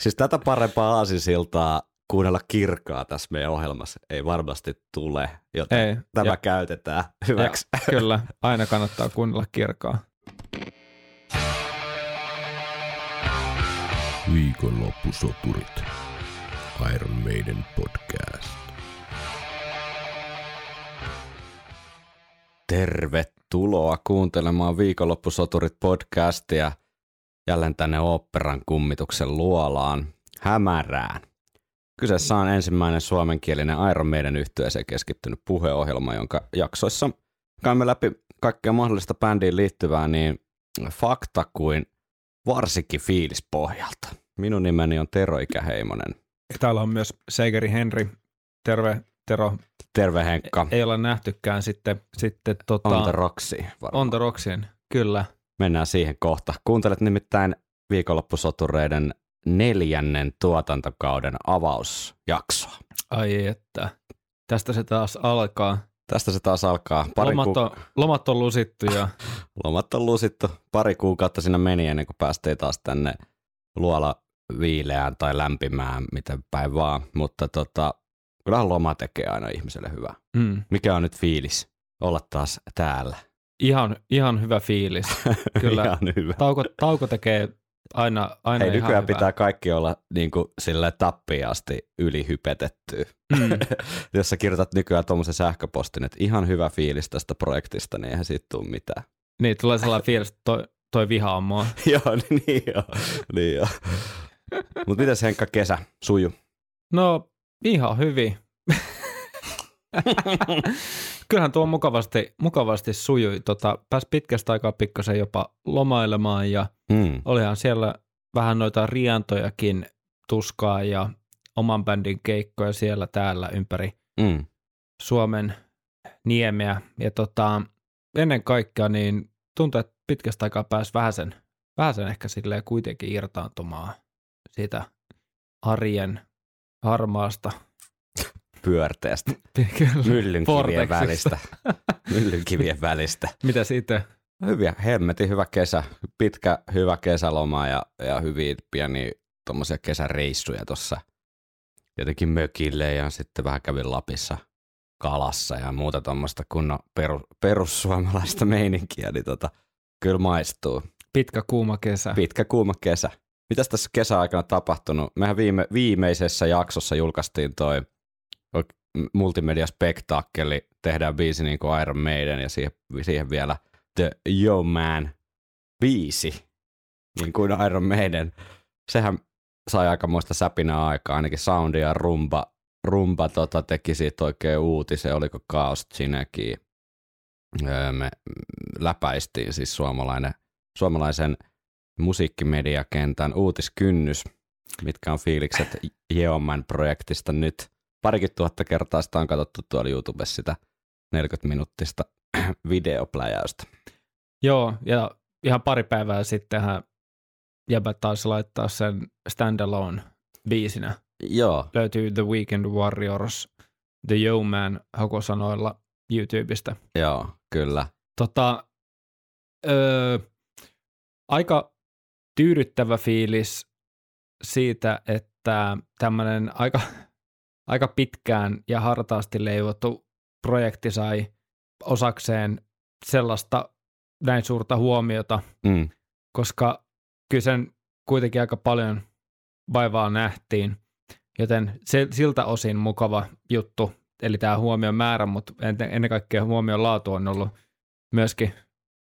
Siis tätä parempaa aasinsiltaa kuunnella kirkaa tässä meidän ohjelmassa ei varmasti tule, joten Ei, tämä ja- käytetään hyväksi. Ja, kyllä, aina kannattaa kuunnella kirkaa. Viikonloppusoturit. Iron Maiden podcast. Tervetuloa kuuntelemaan Viikonloppusoturit podcastia jälleen tänne oopperan kummituksen luolaan hämärään. Kyseessä on ensimmäinen suomenkielinen Iron Maiden yhtyeeseen keskittynyt puheohjelma, jonka jaksoissa käymme läpi kaikkea mahdollista bändiin liittyvää niin fakta kuin varsinkin fiilispohjalta. Minun nimeni on Tero Ikäheimonen. Täällä on myös Seigeri Henri. Terve, Tero. Terve Henkka. Ei olla nähtykään sitten, sitten tota, On the Roxy varmaan. On the Rocksin. Kyllä. Mennään siihen kohta. Kuuntelet nimittäin viikonloppusotureiden neljännen tuotantokauden avausjaksoa. Ai että. Tästä se taas alkaa. Tästä se taas alkaa. Pari Lomat ku... on, lomat on lusittu ja Lomat on lusittu. Pari kuukautta siinä meni ennen kuin päästiin taas tänne luola viileään tai lämpimään, miten päin vaan. Mutta tota, kyllähän loma tekee aina ihmiselle hyvää. mm, Mikä on nyt fiilis olla taas täällä? Ihan, ihan hyvä fiilis. Kyllä. Ihan hyvä. Tauko, tauko tekee aina, aina Hei, ihan nykyään hyvää. pitää kaikki olla niin kuin, sille tappiin asti ylihypetettyä. Mm, Jos sä kirjoitat nykyään tuommoisen sähköpostin, että ihan hyvä fiilis tästä projektista, niin eihän siitä tule mitään. niin, tulee sellainen fiilis, että toi, toi vihaa mua. Joo, niin joo. Niin joo. Mutta mitäs Henkka kesä suju? No, ihan hyvin. Kyllähän tuo mukavasti, mukavasti sujui. Tota, pääsi pitkästä aikaa pikkasen jopa lomailemaan ja Mm. olihan siellä vähän noita riantojakin tuskaa ja oman bändin keikkoja siellä täällä ympäri Mm. Suomen niemeä. Ja tota, ennen kaikkea niin tuntuu, että pitkästä aikaa pääsi vähäsen, vähäsen ehkä silleen kuitenkin irtaantumaan siitä arjen harmaasta Pyörteestä, Kyllä. myllynkivien välistä. Myllynkivien välistä. Mitä sitten? Hyviä, hemmetin hyvä kesä. Pitkä, hyvä kesäloma ja, ja hyviä pieniä tuommoisia kesäreissuja tuossa jotenkin mökille ja sitten vähän kävin Lapissa kalassa ja muuta tuommoista kunnon peru, perussuomalaista meininkiä, niin tota, kyllä maistuu. Pitkä kuuma kesä. Pitkä kuuma kesä. Mitäs tässä kesäaikana tapahtunut? Mehän viime, viimeisessä jaksossa julkaistiin toi multimedia-spektaakkeli, tehdään biisi niin kuin Iron Maiden ja siihen, siihen vielä The Yo Man biisi, niin kuin Iron Maiden. Sehän sai aikamoista säpinää aikaa, ainakin Soundi ja Rumba, Rumba tota, teki siitä oikein uutisen, oliko Chaos Chineki. Öö, me läpäistiin siis suomalainen, suomalaisen musiikkimediakentän uutiskynnys, mitkä on fiilikset Yeoman projektista nyt. Parikin tuhatta kertaa sitä on katsottu tuolla YouTubessa sitä 40 minuuttista videopläjäystä. Joo, ja ihan pari päivää sittenhän jäbä taisi laittaa sen standalone biisinä. Joo, Löytyy The Weekend Warriors, The Yo Man hakosanoilla YouTubesta. joo, kyllä. Tota, öö, aika tyydyttävä fiilis siitä, että tämmöinen aika, aika pitkään ja hartaasti leivottu projekti sai osakseen sellaista näin suurta huomiota, Mm, koska kyllä sen kuitenkin aika paljon vaivaa nähtiin, joten se, siltä osin mukava juttu, eli tämä huomion määrä, mutta en- ennen kaikkea huomion laatu on ollut myöskin,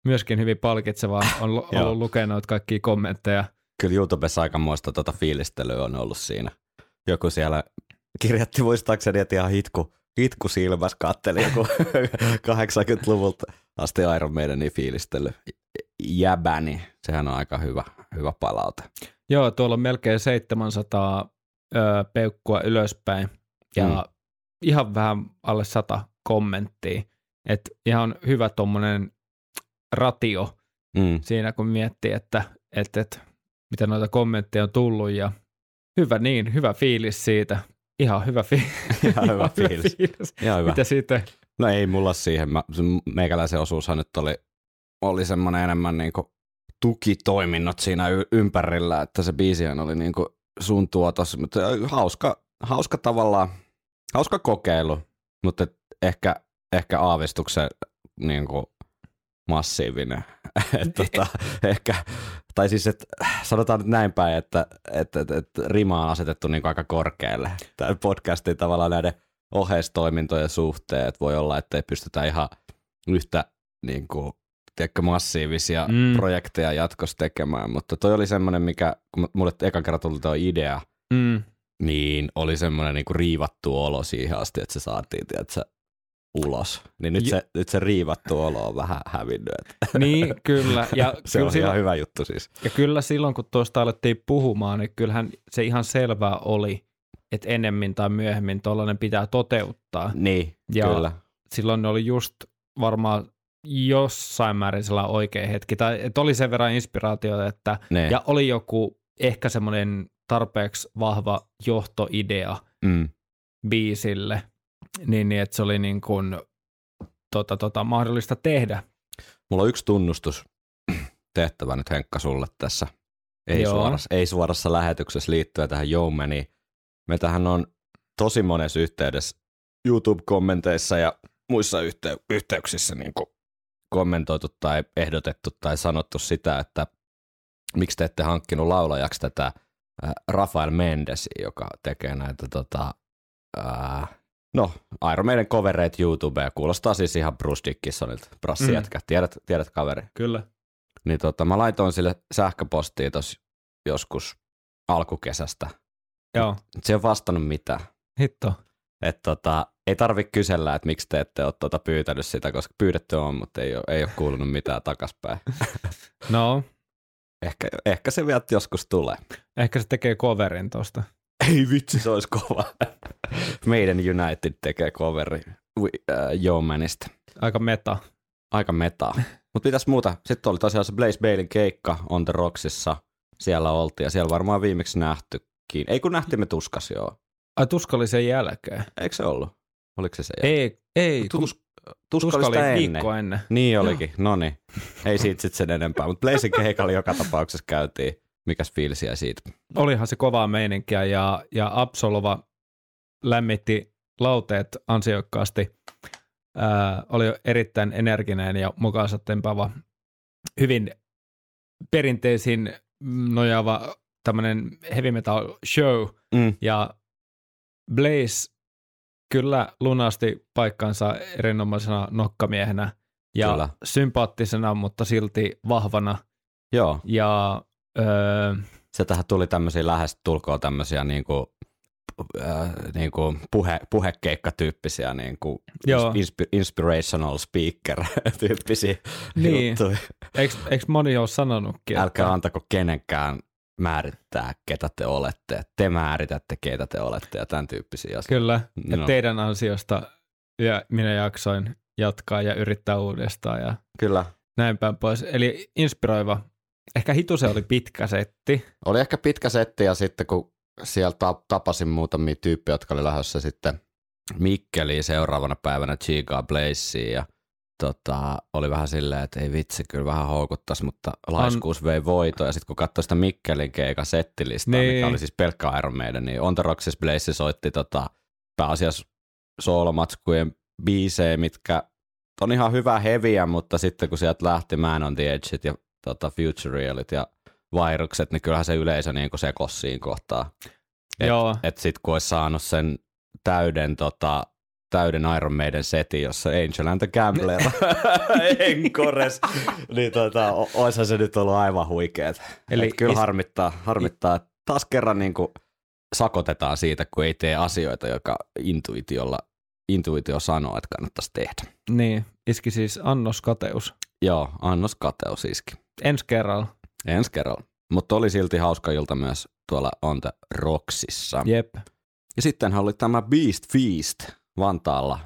myöskin hyvin palkitsevaa. On ollut lukenut kaikkia kommentteja. kyllä YouTubessa aikamoista tota fiilistelyä on ollut siinä. Joku siellä kirjoitti muistaakseni, että ihan hitku, hitku silmässä katteli joku 80-luvulta asti Iron Maidenin fiilistely. Jäbäni, sehän on aika hyvä, hyvä palaute. Joo, tuolla on melkein 700 ö, peukkua ylöspäin ja Mm. mm. ihan vähän alle 100 kommenttia. Et ihan hyvä tuommoinen ratio Mm. siinä, kun miettii, että, että, että mitä noita kommentteja on tullut ja hyvä niin, hyvä fiilis siitä. Ihan hyvä, fi- Ihan hyvä fiilis. Ihan hyvä. Mitä siitä? No ei mulla siihen. Mä, se meikäläisen osuushan nyt oli, oli semmoinen enemmän niinku tukitoiminnot siinä y- ympärillä, että se biisihän oli niinku sun tuotos, mutta hauska, hauska tavallaan, hauska kokeilu, mutta ehkä, ehkä aavistuksen niin kuin massiivinen. et, tota, ehkä, tai siis, että sanotaan nyt näin päin, että, että, että, että rima on asetettu niin aika korkealle. Tämä podcastin tavallaan näiden oheistoimintojen suhteen, että voi olla, että ei pystytä ihan yhtä niin kuin, tiedätkö, massiivisia Mm. projekteja jatkossa tekemään, mutta toi oli semmoinen, mikä, kun mulle ekan kerran tuli tuo idea, Mm. niin oli semmoinen niinku riivattu olo siihen asti, että se saatiin, tiedätkö, ulos. Niin nyt, Jo- se, nyt se riivattu olo on vähän hävinnyt. Että Niin, kyllä. Ja, se kyllä on silloin, ihan hyvä juttu siis. ja kyllä silloin, kun tuosta alettiin puhumaan, niin kyllähän se ihan selvää oli, että ennemmin tai myöhemmin tuollainen pitää toteuttaa. Niin, Ja- kyllä. Silloin oli just varmaan jossain määrin sellainen oikea hetki, tai että oli sen verran inspiraatiota, että Ne. ja oli joku ehkä semmoinen tarpeeksi vahva johtoidea Mm. biisille, niin, niin että se oli niin kuin, tota, tota, mahdollista tehdä. Mulla on yksi tunnustus tehtävä nyt Henkka sulle tässä. Ei, Joo. suorassa, ei suorassa lähetyksessä liittyen tähän Joumeniin. Me tähän on tosi monessa yhteydessä YouTube-kommenteissa ja muissa yhtey- yhteyksissä niin kuin kommentoitu tai ehdotettu tai sanottu sitä, että miksi te ette hankkinut laulajaksi tätä Rafael Mendesia, joka tekee näitä tota, äh, no, Iron Maiden covereita YouTubeen. Kuulostaa siis ihan Bruce Dickinsonilta, brassijätkä. Mm. Tiedät, tiedät kaveri. Kyllä. Niin tota, mä laitoin sille sähköpostia tos joskus alkukesästä. Joo, Se ei ole vastannut mitään. hitto. Et tota, ei tarvi kysellä, että miksi te ette ole tota pyytänyt sitä, koska pyydetty on, mutta ei ole, ei ole kuulunut mitään takaspäin. No, Ehkä, ehkä se vielä joskus tulee. ehkä se tekee coverin tosta. Ei vitsi, se olisi kova. Meidän United tekee coveri uh, Yeomanista. Aika meta. Aika metaa. Mutta mitäs muuta? Sitten oli tosiaan se Blaze Bailin keikka On The Rocksissa. Siellä oltiin ja siellä varmaan viimeksi nähtykin. Ei kun nähtiin me tuskas joo. Ai tuska oli sen jälkeen. Eikö se ollut? Oliko se se? Ei, ei. kun Tus, tuska, tuska oli ennen. viikko ennen. Niin olikin, no niin. Ei siitä sitten sen enempää, mutta Blazin keikalla joka tapauksessa käytiin. Mikäs fiilis jäi siitä? Olihan se kovaa meininkiä ja, ja Absolova lämmitti lauteet ansiokkaasti. Ää, oli erittäin energinen ja mukaansa tempaava, hyvin perinteisiin nojaava tämmöinen heavy metal show Mm. ja Blaze kyllä lunasti paikkansa erinomaisena nokkamiehenä ja Kyllä. sympaattisena, mutta silti vahvana Joo, ja öö, se tähän tuli tämmöisiä lähes tulkoon tämmöisiä niinku, äh, niinku puhe, puhekeikkatyyppisiä niinku Joo. inspi- inspirational speaker tyyppisiä Niin. juttuja. eikö, eikö moni ole sanonutkin, Älkää antako kenenkään määrittää, ketä te olette. Te määritätte, ketä te olette ja tämän tyyppisiä asioita. kyllä, No. no. teidän ansiosta ja minä jaksoin jatkaa ja yrittää uudestaan ja Kyllä. näin päin pois. Eli inspiroiva. Ehkä hituse oli pitkä setti. Oli ehkä pitkä setti ja sitten kun sieltä tapasin muutamia tyyppejä, jotka oli lähdössä sitten Mikkeliin seuraavana päivänä Chigaa Blazeen ja tota, oli vähän silleen, että ei vitsi, kyllä vähän houkuttas, mutta laiskuus vei voito ja sitten kun katsoi sitä Mikkelin keikan settilistaa, niin. Mikä oli siis pelkkä Iron Maiden, niin On The Rocksis Blaze soitti tota, pääasiassa soolomatskujen biisejä, mitkä on ihan hyvä heviä, mutta sitten kun sieltä lähti Man on the Edgeit ja tota, Future Realit ja Virukset, niin kyllähän se yleisö niin sekosi siinä kohtaa. Et, Joo. Et sit kun olisi saanut sen täyden, tota, täyden Iron Maiden setin, jossa Angel and the Gambler enkores, niin tota, oishan se nyt ollut aivan huikeet. Eli Eli kyllä is- harmittaa, harmittaa, että taas kerran niin kuin sakotetaan siitä, kun ei tee asioita, joka intuitiolla, intuitio sanoo, että kannattaisi tehdä. Niin, iski siis annos kateus. Joo, annos kateus iski. Ensi kerralla. Ensi kerralla. Mutta oli silti hauska ilta myös tuolla On the Rocksissa. Jep, Ja sitten oli tämä Beast Feast Vantaalla.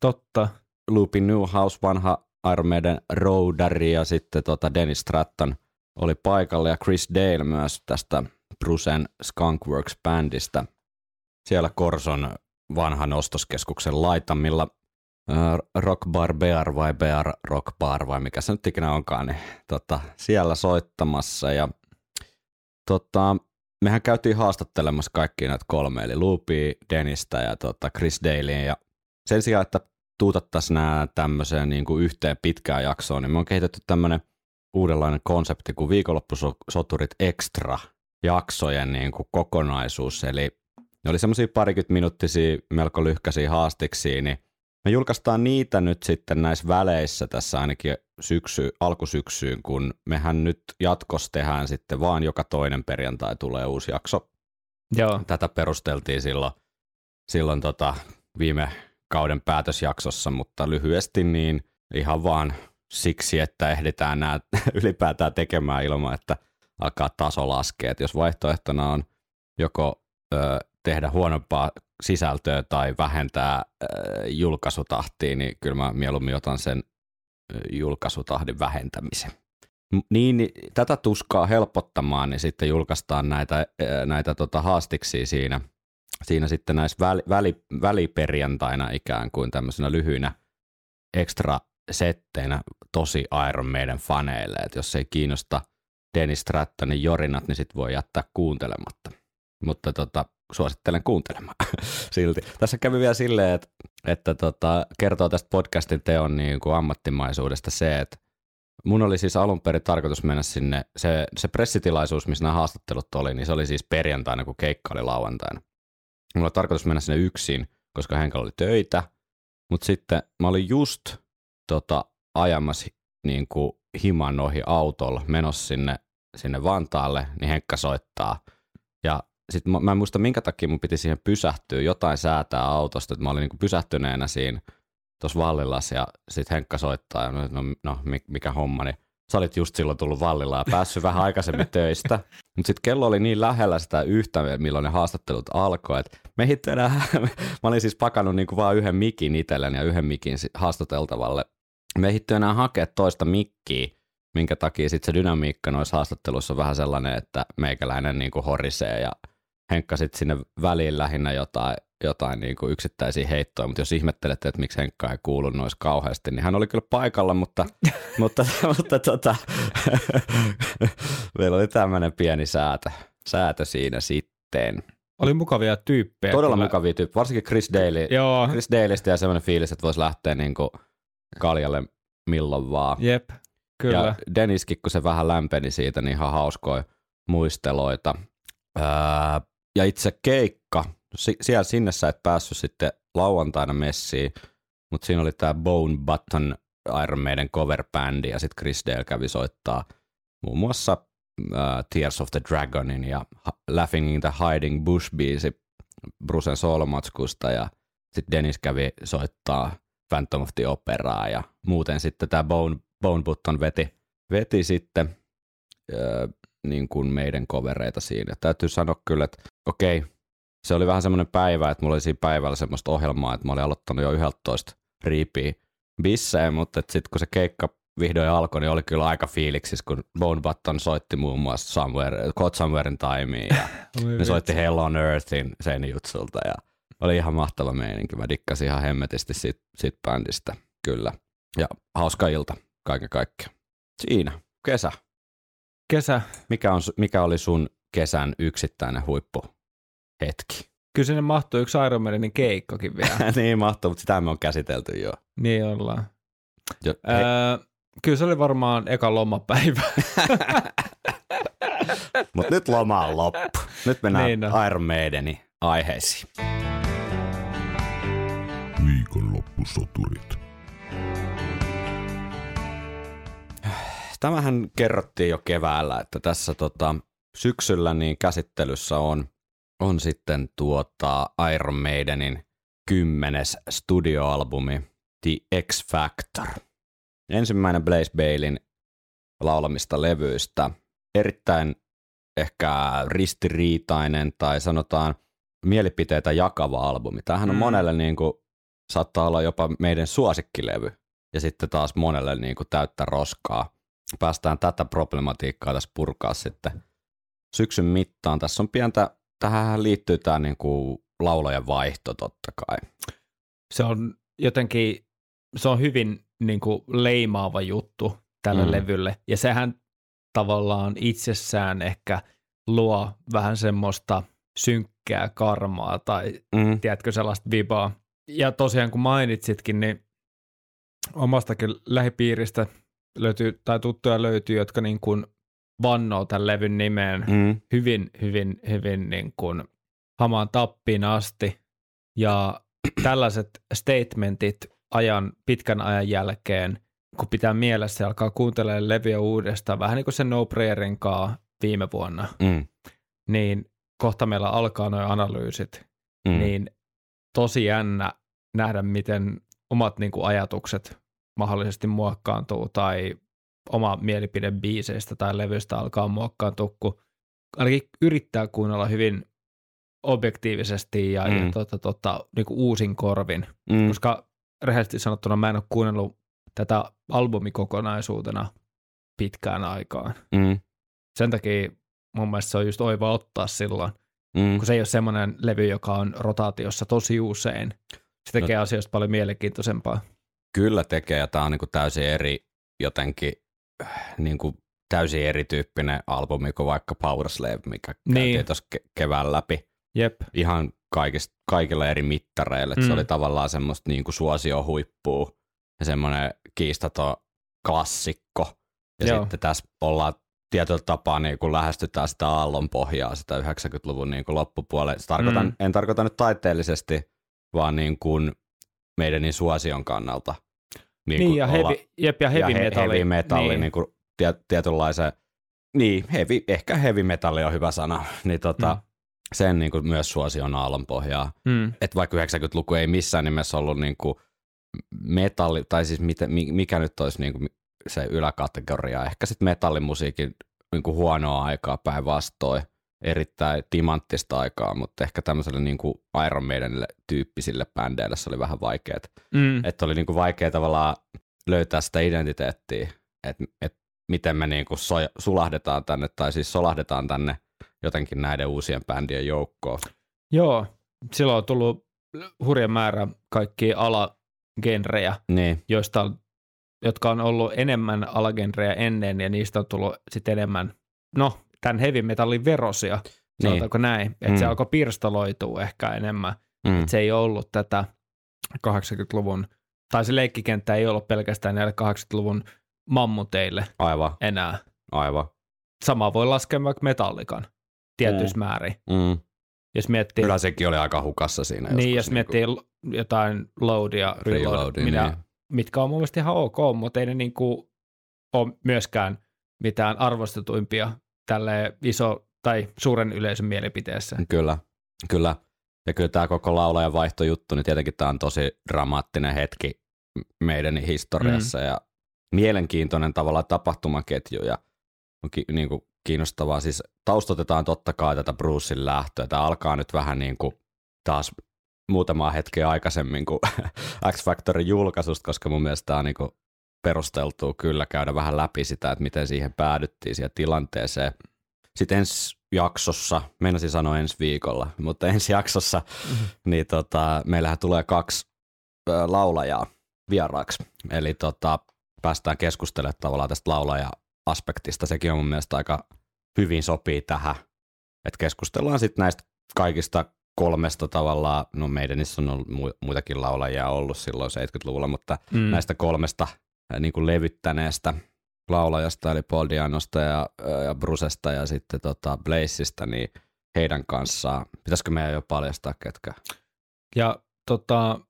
totta. Loopy Newhouse, vanha Iron Maiden roadari ja sitten tota Dennis Stratton oli paikalla ja Chris Dale myös tästä Brucen Skunkworks bändistä. Siellä Korson vanhan ostoskeskuksen laitamilla Rock Bar Bear vai Bear Rock Bar vai mikä se nyt ikinä onkaan, niin tota, siellä soittamassa. Ja tota, mehän käytiin haastattelemassa kaikki näitä kolme, eli Loopy, Denistä ja tota Chris Dailyin, ja sen sijaan, että tuutattaisiin nämä tämmöiseen niin kuin yhteen pitkään jaksoon, niin me on kehitetty tämmöinen uudenlainen konsepti kuin viikonloppusoturit extra jaksojen niin kuin kokonaisuus, eli ne oli semmoisia parikymmentä minuuttisia, melko lyhkäisiä haastiksi, niin me julkaistaan niitä nyt sitten näissä väleissä tässä ainakin syksy, alkusyksyyn, kun mehän nyt jatkossa tehdään sitten vaan joka toinen perjantai tulee uusi jakso. Joo. Tätä perusteltiin silloin, silloin tota viime kauden päätösjaksossa, mutta lyhyesti niin ihan vaan siksi, että ehditään nämä ylipäätään tekemään ilman, että alkaa taso laskea. Et jos vaihtoehtona on joko ö, tehdä huonompaa sisältöä tai vähentää ö, julkaisutahtia, niin kyllä mä mieluummin otan sen julkaisutahdin vähentämisen. Niin, niin, tätä tuskaa helpottamaan, niin sitten julkaistaan näitä, näitä tota haastiksi siinä, siinä sitten näissä väli, väli, väliperjantaina ikään kuin tämmöisenä lyhyinä ekstra setteinä tosi Iron Maiden faneille, että jos ei kiinnosta Dennis Strattonin jorinat, niin sit voi jättää kuuntelematta. Mutta tota, suosittelen kuuntelemaan silti. Tässä kävi vielä silleen, että, että tota, kertoo tästä podcastin teon niin kuin ammattimaisuudesta se, että mun oli siis alun perin tarkoitus mennä sinne, se, se pressitilaisuus, missä nämä haastattelut oli, niin se oli siis perjantaina, kun keikka oli lauantaina. Mulla oli tarkoitus mennä sinne yksin, koska henkilö oli töitä, mutta sitten mä olin just tota, ajamassa niin kuin himan ohi autolla menossa sinne, sinne Vantaalle, niin Henkka soittaa. Sitten mä, mä en muista minkä takia mun piti siihen pysähtyä, jotain säätää autosta, että mä olin niin kuin pysähtyneenä siinä tuossa Vallilas ja sitten Henkka soittaa ja no, no, no mikä homma, niin sä olit just silloin tullut Vallilla ja päässyt vähän aikaisemmin töistä. Mutta sitten kello oli niin lähellä sitä yhtä, milloin ne haastattelut alkoi, että me enää, mä olin siis pakannut niinku vaan yhden mikin itselleni ja yhden mikin haastateltavalle. Me ehditty enää hakea toista mikkiä, minkä takia sitten se dynamiikka noissa haastatteluissa on vähän sellainen, että meikäläinen niinku horisee ja Henkka sitten sinne väliin lähinnä jotain, jotain niin kuin yksittäisiä heittoja, mutta jos ihmettelette, että miksi Henkka ei kuulu noissa kauheasti, niin hän oli kyllä paikalla, mutta, mutta, mutta tota, meillä oli tämmöinen pieni säätö, säätö siinä sitten. Oli mukavia tyyppejä. Todella kyllä. mukavia tyyppejä, varsinkin Chris Daly. Joo. Chris Dalystä ja semmoinen fiilis, että voisi lähteä niin kuin kaljalle milloin vaan. Jep, kyllä. Ja Denniskin, kun se vähän lämpeni siitä, niin ihan hauskoja muisteloita. Öö, ja itse keikka, siellä sinne sä et päässyt sitten lauantaina messiin, mutta siinä oli tämä Bone Button Iron Maiden cover-bändi ja sitten Chris Dale kävi soittaa muun muassa uh, Tears of the Dragonin ja Laughing in the Hiding Bush-biisi Brusen solomatskusta ja sitten Dennis kävi soittaa Phantom of the Operaa ja muuten sitten tämä Bone, Bone Button veti, veti sitten uh, niin kuin meidän kovereita siinä. Täytyy sanoa kyllä, että okei, se oli vähän semmoinen päivä, että mulla oli siinä päivällä semmoista ohjelmaa, että mä olin aloittanut jo 11 riipiä bissejä, mutta sitten kun se keikka vihdoin alkoi, niin oli kyllä aika fiiliksissä, kun Bone Button soitti muun muassa Somewhere, God Somewhere in Time ja ne soitti Hell on Earthin sen jutsulta ja oli ihan mahtava meininki. Mä dikkasin ihan hemmetisti siitä, siitä bändistä, kyllä. Ja hauska ilta kaiken kaikkiaan. Siinä, kesä. Kesä. Mikä, on, mikä oli sun kesän yksittäinen huippuhetki? Kyllä sinne mahtuu yksi Iron Manin keikkakin vielä. niin mahtuu, mutta sitä me on käsitelty jo. Niin ollaan. Jo, öö, kyllä se oli varmaan eka lomapäivä. mutta nyt loma on loppu. Nyt mennään niin no. Iron Maidenin aiheisiin. Viikonloppusoturit. Tämähän kerrottiin jo keväällä, että tässä tota, syksyllä niin käsittelyssä on, on sitten tuota Iron Maidenin kymmenes studioalbumi The X Factor. Ensimmäinen Blaze Bailin laulamista levyistä. Erittäin ehkä ristiriitainen tai sanotaan mielipiteitä jakava albumi. Tämähän on mm. monelle niin kuin, saattaa olla jopa meidän suosikkilevy ja sitten taas monelle niin kuin, täyttä roskaa päästään tätä problematiikkaa tässä purkaa sitten syksyn mittaan. Tässä on pientä, tähän liittyy tämä niin kuin laulajan vaihto totta kai. Se on jotenkin, se on hyvin niin kuin leimaava juttu tälle mm. levylle, ja sehän tavallaan itsessään ehkä luo vähän semmoista synkkää karmaa tai Mm. tiedätkö sellaista vibaa. Ja tosiaan kun mainitsitkin, niin omastakin lähipiiristä löytyy, tai tuttuja löytyy, jotka niin kuin vannoo tämän levyn nimeen Mm. hyvin, hyvin, hyvin niin kuin hamaan tappiin asti. Ja tällaiset statementit ajan, pitkän ajan jälkeen, kun pitää mielessä ja alkaa kuuntelemaan levyä uudestaan, vähän niin kuin se No Prayerin kaa viime vuonna, Mm. niin kohta meillä alkaa nuo analyysit, Mm. niin tosi jännä nähdä, miten omat niin kuin ajatukset mahdollisesti muokkaantuu tai oma mielipide biiseistä tai levystä alkaa muokkaantua, kun ainakin yrittää kuunnella hyvin objektiivisesti ja, mm. ja tota, tota, niin kuin uusin korvin, Mm. koska rehellisesti sanottuna mä en ole kuunnellut tätä albumikokonaisuutena pitkään aikaan. Mm. Sen takia mun mielestä se on just oiva ottaa silloin, Mm. kun se ei ole semmoinen levy, joka on rotaatiossa tosi usein. Se tekee no. asioista paljon mielenkiintoisempaa. Kyllä tekee, ja tämä on niinku täysin eri jotenkin, äh, niinku täysin erityyppinen albumi kuin vaikka Power Slave, mikä Niin. käytiin tuossa ke- kevään läpi. Jep, Ihan kaikista, kaikilla eri mittareilla, Mm. se oli tavallaan semmoista niinku suosiohuippua ja semmoinen kiistaton klassikko. Ja Joo. sitten tässä ollaan tietyllä tapaa niin kun lähestytään sitä aallon pohjaa, sitä 90-luvun niin kuin loppupuolelle. Se Tarkoitan, mm. En tarkoita nyt taiteellisesti, vaan niin kuin meidän niin suosion kannalta. niin, kuin ja, olla- heavy, jep, ja heavy ja he- metalli. heavy metalli niin. niin. Niin kuin tiet, tietynlaisen, niin heavy, ehkä heavy metalli on hyvä sana, niin tota, Mm. sen niin kuin myös suosion aallon pohjaa. Mm, Että vaikka 90-luku ei missään nimessä ollut niin kuin metalli, tai siis mitä, mi- mikä nyt olisi niin kuin se yläkategoria, ehkä sitten metallimusiikin niin kuin huonoa aikaa päinvastoin, erittäin timanttista aikaa, mutta ehkä tämmöiselle niin kuin Iron Maidenille tyyppisille bändeille se oli vähän vaikeaa. mm, Että oli niin kuin vaikea tavallaan löytää sitä identiteettiä, että et miten me niin kuin so, sulahdetaan tänne, tai siis solahdetaan tänne jotenkin näiden uusien bändien joukkoon. Joo, silloin on tullut hurja määrä kaikkia alagenrejä, Niin, joista on, jotka on ollut enemmän alagenrejä ennen, ja niistä on tullut sitten enemmän, no, tämän heavy metallin verosia, sanotaanko näin, että se Mm. alkoi pirstaloitua ehkä enemmän, mm, se ei ollut tätä 80-luvun, tai se leikkikenttä ei ollut pelkästään näille 80-luvun mammuteille aivan, enää. aivan. Sama voi laskea vaikka metallikan tietyissä Mm. määrin. Mm. Jos miettii, Kyllä sekin oli aika hukassa siinä niin, jos miettii l- jotain loadia, reload, reloadin, minä, niin. mitkä on mun mielestä ihan ok, mutta ei ne niinku ole myöskään mitään arvostetuimpia tälle iso tai suuren yleisön mielipiteessä. Kyllä, kyllä. Ja kyllä tämä koko laulajan vaihtojuttu, niin tietenkin tämä on tosi dramaattinen hetki meidän historiassa mm. ja mielenkiintoinen tavallaan tapahtumaketju ja on ki- niin kuin kiinnostavaa. Siis taustotetaan totta kai tätä Brucein lähtöä. Tämä alkaa nyt vähän niin kuin taas muutamaa hetkeä aikaisemmin kuin X-Factorin julkaisusta, koska mun mielestä tämä on niin kuin perusteltua kyllä käydä vähän läpi sitä, että miten siihen päädyttiin siihen tilanteeseen. Sitten ensi jaksossa, meinasin sanoa ensi viikolla, mutta ensi jaksossa, Mhm. niin tota, meillähän tulee kaksi ö, laulajaa vieraaksi. Eli tota, päästään keskustelemaan tavallaan tästä laulaja-aspektista. Sekin on mun mielestä aika hyvin sopii tähän. Että keskustellaan sitten näistä kaikista kolmesta tavallaan, no meidän on ollut mu- muitakin laulajia ollut silloin 70-luvulla, mutta Mm. näistä kolmesta niin kuin levyttäneestä laulajasta, eli Paul Dianosta ja, ja Brusesta ja sitten tota Blazeista, niin heidän kanssaan. Pitäisikö meidän jo paljastaa ketkä? Ja tota,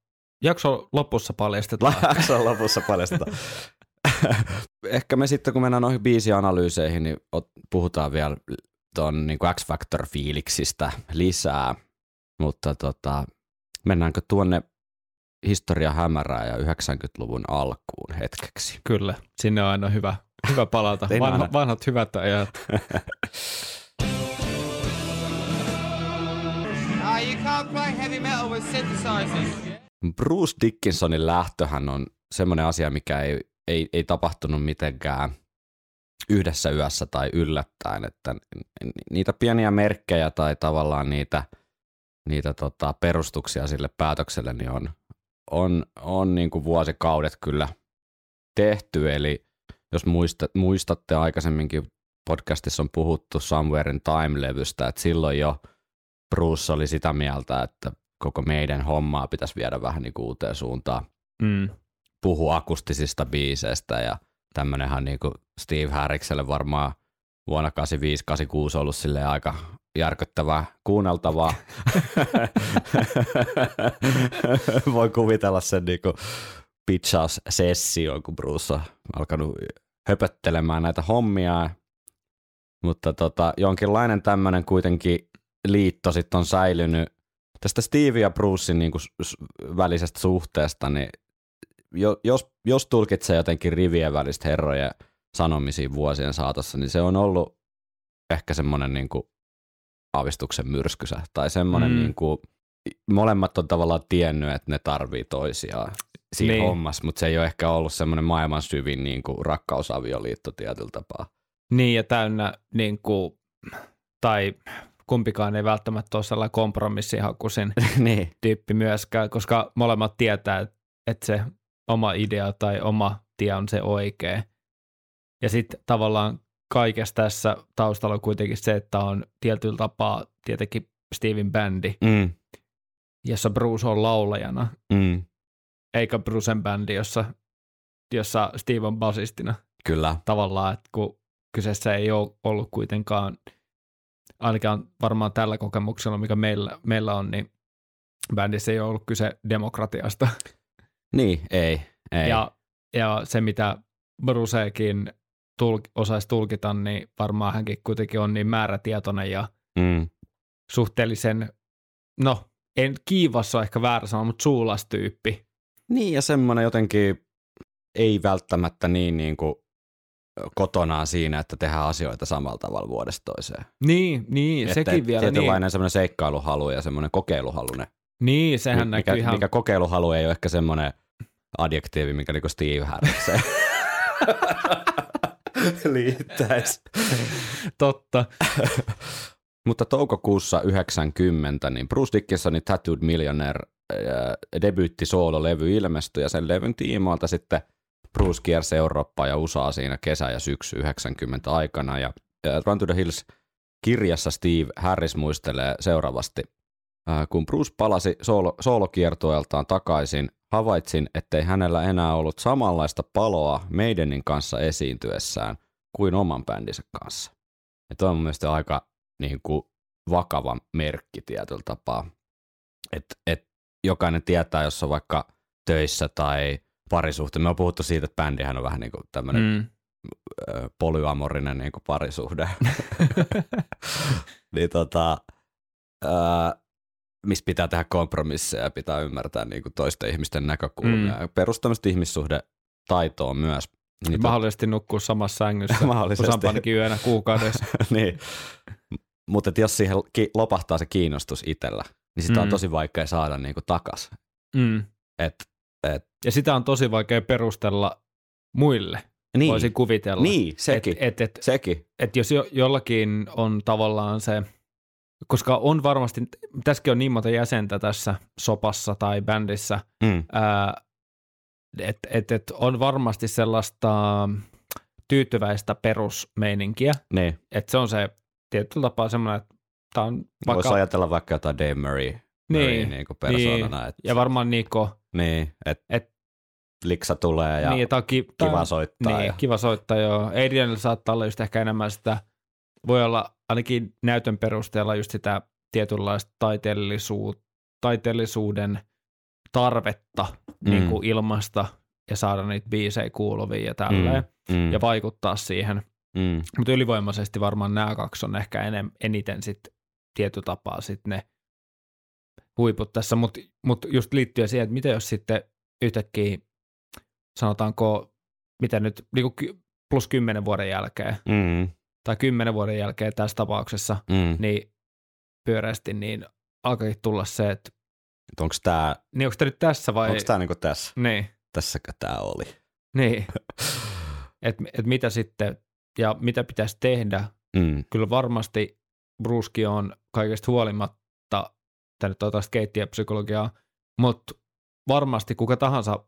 jakso lopussa paljastetaan. Jakson lopussa paljastetaan. Ehkä me sitten, kun mennään noihin biisianalyyseihin, niin puhutaan vielä tuon niin X-Factor-fiiliksistä lisää. Mutta tota, mennäänkö tuonne historia hämärää ja 90-luvun alkuun hetkeksi? Kyllä, sinne on aina hyvä, hyvä palata. Vanha, aina. vanhat hyvät ajat. Ah. Bruce Dickinsonin lähtöhän on semmoinen asia, mikä ei, ei, ei tapahtunut mitenkään yhdessä yössä tai yllättäen, että ni- niitä pieniä merkkejä tai tavallaan niitä, niitä tota perustuksia sille päätökselle niin on, on, on niin kuin vuosikaudet kyllä tehty, eli jos muistat, muistatte aikaisemminkin podcastissa on puhuttu Somewhere in Time-levystä, että silloin jo Bruce oli sitä mieltä, että koko meidän hommaa pitäisi viedä vähän niin kuin uuteen suuntaan. Mm. Puhu akustisista biiseistä ja tämmönenhän niin kuin Steve Harrikselle varmaan vuonna 85-86 ollut silleen aika järkyttävää kuunneltavaa. Voi kuvitella sen niin kuin pitchaus-session, kun Bruce on alkanut höpöttelemään näitä hommia. Mutta tota, jonkinlainen tämmöinen kuitenkin liitto sitten on säilynyt tästä Steve ja Brucein niin kuin välisestä suhteesta, niin jos, jos tulkitsee jotenkin rivien välistä herrojen sanomisia vuosien saatossa, niin se on ollut ehkä semmoinen niin kuin aavistuksen myrskysä tai semmoinen mm. niin kuin, molemmat on tavallaan tiennyt, että ne tarvii toisiaan siinä niin. hommassa, mutta se ei ole ehkä ollut semmoinen maailman syvin niin kuin rakkausavioliitto tietyllä tapaa. Niin ja täynnä niin kuin, tai kumpikaan ei välttämättä ole sellainen kompromissihakuisin niin. tyyppi myöskään, koska molemmat tietää, että se oma idea tai oma tie on se oikea. Ja sitten tavallaan kaikessa tässä taustalla on kuitenkin se, että on tietyllä tapaa tietenkin Steven bändi, mm. jossa Bruce on laulajana, mm. eikä Brucen bändi, jossa, jossa Steve on basistina. Kyllä. Tavallaan, että kun kyseessä ei ole ollut kuitenkaan, ainakaan varmaan tällä kokemuksella, mikä meillä, meillä on, niin bändissä ei ole ollut kyse demokratiasta. Niin, ei. ei. Ja, ja se, mitä Bruceekin tulk, osaisi tulkita, niin varmaan hänkin kuitenkin on niin määrätietoinen ja mm. suhteellisen, no en kiivassa ole ehkä väärä sana, mutta suulastyyppi. Niin ja semmoinen jotenkin ei välttämättä niin, niin kuin kotonaan siinä, että tehdään asioita samalla tavalla vuodesta toiseen. Niin, niin että sekin vielä. Tietynlainen niin. semmoinen seikkailuhalu ja semmoinen kokeiluhalunen. Niin, sehän mikä, näkyy ihan... Mikä kokeiluhalu ei ole ehkä semmoinen adjektiivi, mikä niinku Steve Harrikseen liittäisi. Totta. Mutta toukokuussa 90 niin Bruce Dickinsonin Tattooed Millionaire äh, debyytti soololevy ilmestyi ja sen levyn tiimoilta sitten Bruce kiersi Eurooppaa ja USAa siinä kesä- ja syksy 90 aikana ja Run to the Hills kirjassa Steve Harris muistelee seuraavasti. Äh, kun Bruce palasi soolo, soolokiertueeltaan takaisin, havaitsin, ettei hänellä enää ollut samanlaista paloa Maidenin kanssa esiintyessään kuin oman bändinsä kanssa. Ja toi on mun mielestä aika niin kuin, vakava merkki tietyllä tapaa. Että et, jokainen tietää, jos on vaikka töissä tai parisuhte. Me on puhuttu siitä, että bändihän on vähän niin kuin tämmöinen mm. polyamorinen niin kuin parisuhde. niin tota, ää, missä pitää tehdä kompromisseja ja pitää ymmärtää niin kuin toisten ihmisten näkökulmia. Mm. Perustamista ihmissuhde taitoa myös. Niin mahdollisesti tot... nukkua samassa sängyssä useampanakin yönä kuukaudessa. niin. Mutta jos siihen ki- lopahtaa se kiinnostus itsellä, niin sitä mm. on tosi vaikea saada niin kuin takas. Mm. Et, et... Ja sitä on tosi vaikea perustella muille. Niin. Voisin kuvitella. Niin, sekin. Et, et, et, sekin. Et jos jo, jollakin on tavallaan se – koska on varmasti, tässäkin on niin monta jäsentä tässä sopassa tai bändissä, mm. että et, et on varmasti sellaista tyytyväistä perusmeininkiä. Niin. Että se on se tietyllä tapaa semmoinen, että tämä on vaikka... Voisi ajatella vaikka jotain Dave Murray, niin, Murray niin kuin persoonana. Niin. Että... Ja varmaan Niko. Niin, että et, liksa tulee ja niin, ki- kiva soittaa. Niin, ja... kiva soittaa joo. Adrianilla saattaa olla just ehkä enemmän sitä, voi olla ainakin näytön perusteella just sitä tietynlaista taiteellisuut, taiteellisuuden tarvetta mm. niin kuin ilmasta ja saada niitä biisejä kuuluviin ja tälleen, mm. Mm. ja vaikuttaa siihen. Mm. Mutta ylivoimaisesti varmaan nämä kaksi on ehkä enem, eniten sitten tietyllä tapaa sitten ne huiput tässä, mutta mut just liittyen siihen, että mitä jos sitten yhtäkkiä sanotaanko, mitä nyt niin plus kymmenen vuoden jälkeen, mm tai kymmenen vuoden jälkeen tässä tapauksessa, mm. niin pyöreästi, niin alkoi tulla se, että onko tämä niin onko nyt tässä vai... Onko tämä niinku tässä? Niin. Tässäkö tämä oli? Niin. että et mitä sitten ja mitä pitäisi tehdä. Mm. Kyllä varmasti Bruski on kaikesta huolimatta, tänne toivottavasti keittiöpsykologiaa, mutta varmasti kuka tahansa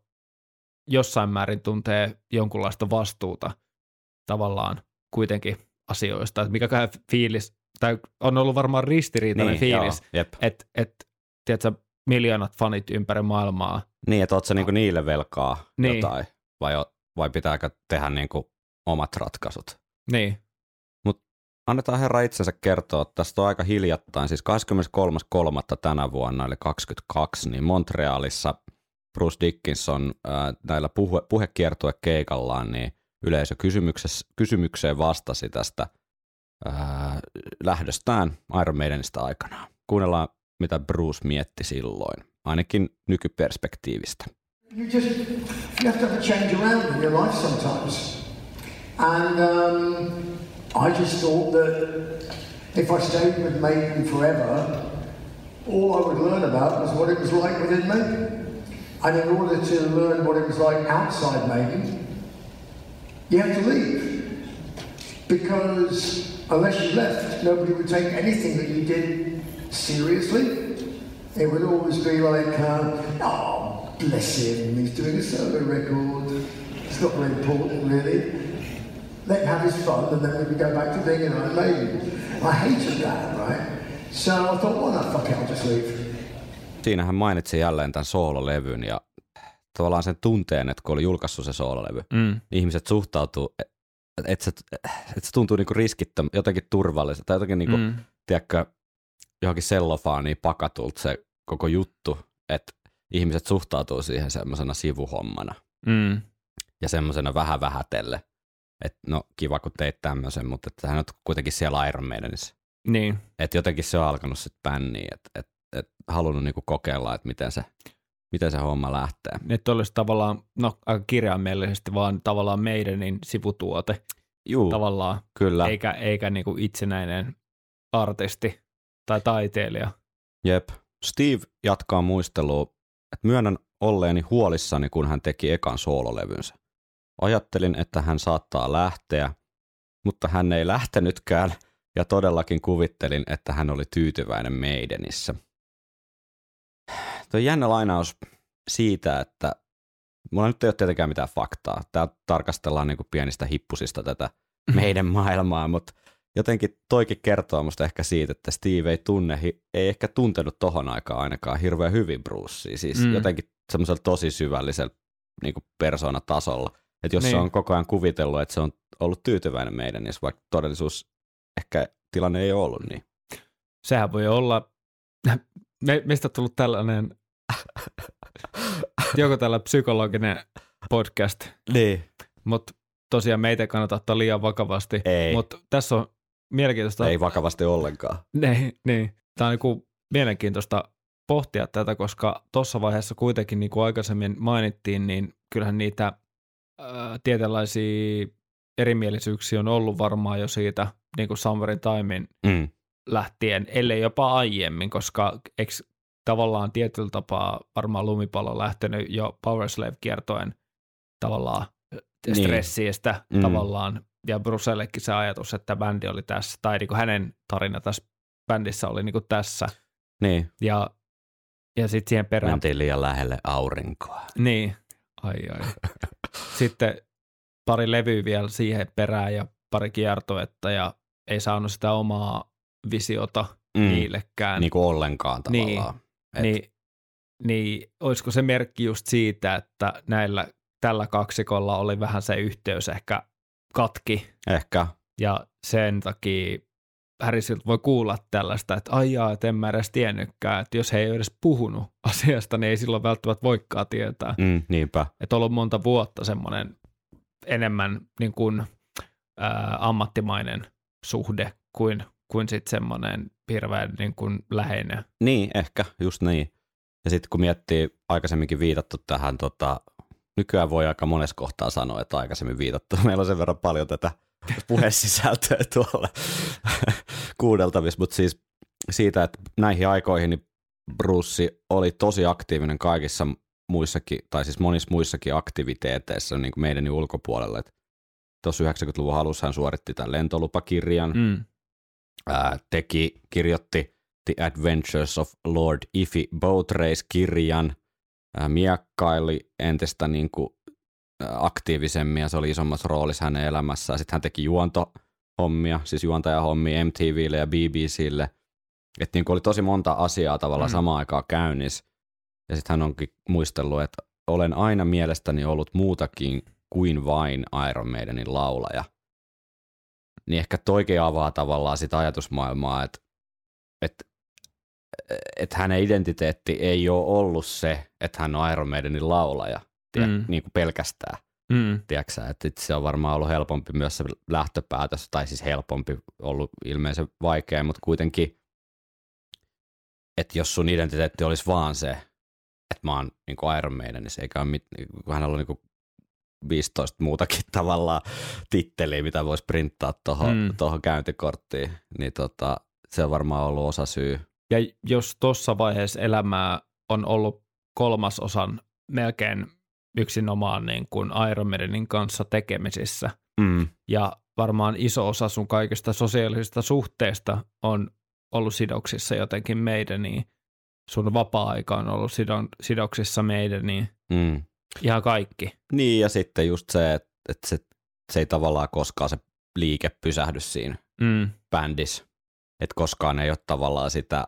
jossain määrin tuntee jonkunlaista vastuuta tavallaan kuitenkin asioista, että mikäköhän fiilis, tai on ollut varmaan ristiriitainen niin, fiilis, että et, tiedätkö, miljoonat fanit ympäri maailmaa. Niin, että oot sä niinku niille velkaa Niin. jotain, vai, vai pitääkö tehdä niinku omat ratkaisut? Niin, Annetaan herra itsensä kertoa, tästä on aika hiljattain, siis 23.3. tänä vuonna, eli 22, niin Montrealissa Bruce Dickinson ää, näillä puhe, puhekiertuekeikallaan niin yleisö kysymykseen vastasi tästä ää, lähdöstään Iron Maidenista aikanaan. Kuunnellaan, mitä Bruce mietti silloin, ainakin nykyperspektiivistä. You just you have to have a change around in your life sometimes. And um, I just thought that if I stayed with Maiden forever, all I would learn about was what it was like within Maiden. And in order to learn what it was like outside Maiden, you had to leave. Because unless you left, nobody would take anything that you did seriously. It would always be like, uh, oh, bless him, he's doing a solo record. It's not very important, really. Let him have his fun, and then we go back to being an Iron Maiden. I hated that, right? So I thought, well, no, fuck it, I'll just leave. Siinä hän mainitsi jälleen tämän soololevyn ja tavallaan sen tunteen, että kun oli julkaissut se soololevy, mm, niin ihmiset suhtautuu, että et se, et se tuntuu niinku riskittöm, jotenkin turvalliselta, tai jotenkin niinku, mm. tiedätkö, johonkin sellofaaniin pakatulta se koko juttu, että ihmiset suhtautuu siihen semmoisena sivuhommana mm, ja semmoisena vähän vähätelle, että no kiva kun teit tämmöisen, mutta että hän on kuitenkin siellä Iron Maidenissä. niin, Että jotenkin se on alkanut sitten bänniin, että et, et halunnut niinku kokeilla, että miten se, miten se homma lähtee. että olisi tavallaan, no aika kirjaimellisesti vaan tavallaan meidänin sivutuote Juu, tavallaan, kyllä. eikä, eikä niinku itsenäinen artisti tai taiteilija. Jep. Steve jatkaa muistelua, että myönnän olleeni huolissani, kun hän teki ekan soololevynsä. Ajattelin, että hän saattaa lähteä, mutta hän ei lähtenytkään ja todellakin kuvittelin, että hän oli tyytyväinen Maidenissä. Tuo jännä lainaus siitä, että mulla nyt ei ole tietenkään mitään faktaa. Täällä tarkastellaan niin pienistä hippusista tätä meidän maailmaa, mutta jotenkin toikin kertoo musta ehkä siitä, että Steve ei tunne, ei ehkä tuntenut tohon aikaan ainakaan hirveän hyvin Brucea. Siis Mm. jotenkin semmoisella tosi syvällisellä niin persoonatasolla. Että jos niin. se on koko ajan kuvitellut, että se on ollut tyytyväinen meidän, niin vaikka todellisuus ehkä tilanne ei ole ollut niin. Sehän voi olla, me, meistä on tullut tällainen, joko tällä psykologinen podcast, Niin. mutta tosiaan meitä ei kannata ottaa liian vakavasti. Ei, Mutta tässä on mielenkiintoista. ei vakavasti ollenkaan. Niin, niin. Tämä on niin mielenkiintoista pohtia tätä, koska tuossa vaiheessa kuitenkin, niin kuin aikaisemmin mainittiin, niin kyllähän niitä ää, tietynlaisia erimielisyyksiä on ollut varmaan jo siitä niin kuin Summerin Timein Mm. Lähtien, ellei jopa aiemmin, koska eikö tavallaan tietyllä tapaa varmaan lumipallo lähtenyt jo Powerslave-kiertoen tavallaan Niin. stressiistä Mm. tavallaan, ja Brusellekin se ajatus, että bändi oli tässä, tai niin kuin hänen tarina tässä bändissä oli niin kuin tässä, Niin, ja, ja sitten siihen perään, mentiin liian lähelle aurinkoa. niin, ai ai. sitten pari levyä vielä siihen perään ja pari kiertoetta, ja ei saanut sitä omaa visiota Mm. niillekään. Niin kuin ollenkaan Niin. tavallaan. Et- Niin, niin olisiko se merkki just siitä, että näillä tällä kaksikolla oli vähän se yhteys ehkä katki Ehkä. ja sen takia Harrisilta voi kuulla tällaista, että ai jaa, että en mä edes tiennytkään, että jos he ei edes puhunut asiasta, niin ei silloin välttämättä voikaan tietää. Mm, niinpä. Että on ollut monta vuotta semmoinen enemmän niin kuin, ää, ammattimainen suhde kuin, kuin sitten semmoinen hirveän niin kuin läheinen. Niin, ehkä, just niin. Ja sitten kun miettii, aikaisemminkin viitattu tähän, tota, nykyään voi aika monessa kohtaa sanoa, että aikaisemmin viitattu. Meillä on sen verran paljon tätä puhesisältöä tuolla kuudeltavissa, mutta siis siitä, että näihin aikoihin niin Bruce oli tosi aktiivinen kaikissa muissakin, tai siis monissa muissakin aktiviteeteissa niin kuin meidän ulkopuolella. Tuossa 90-luvun alussa hän suoritti tämän lentolupakirjan, Mm. Ää, teki, kirjoitti The Adventures of Lord Iffy Boat Race-kirjan, ää, miekkaili entistä niin kuin, aktiivisemmin ja se oli isommassa roolissa hänen elämässään. Sitten hän teki juonto, hommia, siis juontajahommia MTVlle ja BBClle. Että niin oli tosi monta asiaa tavallaan Mm. samaan aikaan käynnissä. Ja sitten hän onkin muistellut, että olen aina mielestäni ollut muutakin kuin vain Iron Maidenin laulaja. Niin ehkä toikin avaa tavallaan sitä ajatusmaailmaa, että, että, että hänen identiteetti ei ole ollut se, että hän on Iron Maidenin laulaja tiedä, Mm. niin kuin pelkästään. Mm. Tiedätkö että se on varmaan ollut helpompi myös se lähtöpäätös, tai siis helpompi, ollut ilmeisen vaikea, mutta kuitenkin, että jos sun identiteetti olisi vaan se, että mä oon niin kuin Iron Maiden, niin se eikä ole mit, kun hänellä on niin kuin 15 muutakin tavallaan titteliä, mitä voisi printtaa tuohon Mm. käyntikorttiin, niin tota, se on varmaan ollut osa syy. Ja jos tuossa vaiheessa elämää on ollut kolmasosan melkein yksinomaan niin kuin Iron Maidenin kanssa tekemisissä, Mm. ja varmaan iso osa sun kaikista sosiaalisista suhteista on ollut sidoksissa jotenkin meidän, niin sun vapaa-aika on ollut sidon, sidoksissa meidän, niin Mm. Ihan kaikki. Niin, ja sitten just se, että, että se, se ei tavallaan koskaan se liike pysähdy siinä Mm. bändissä. Että koskaan ei ole tavallaan sitä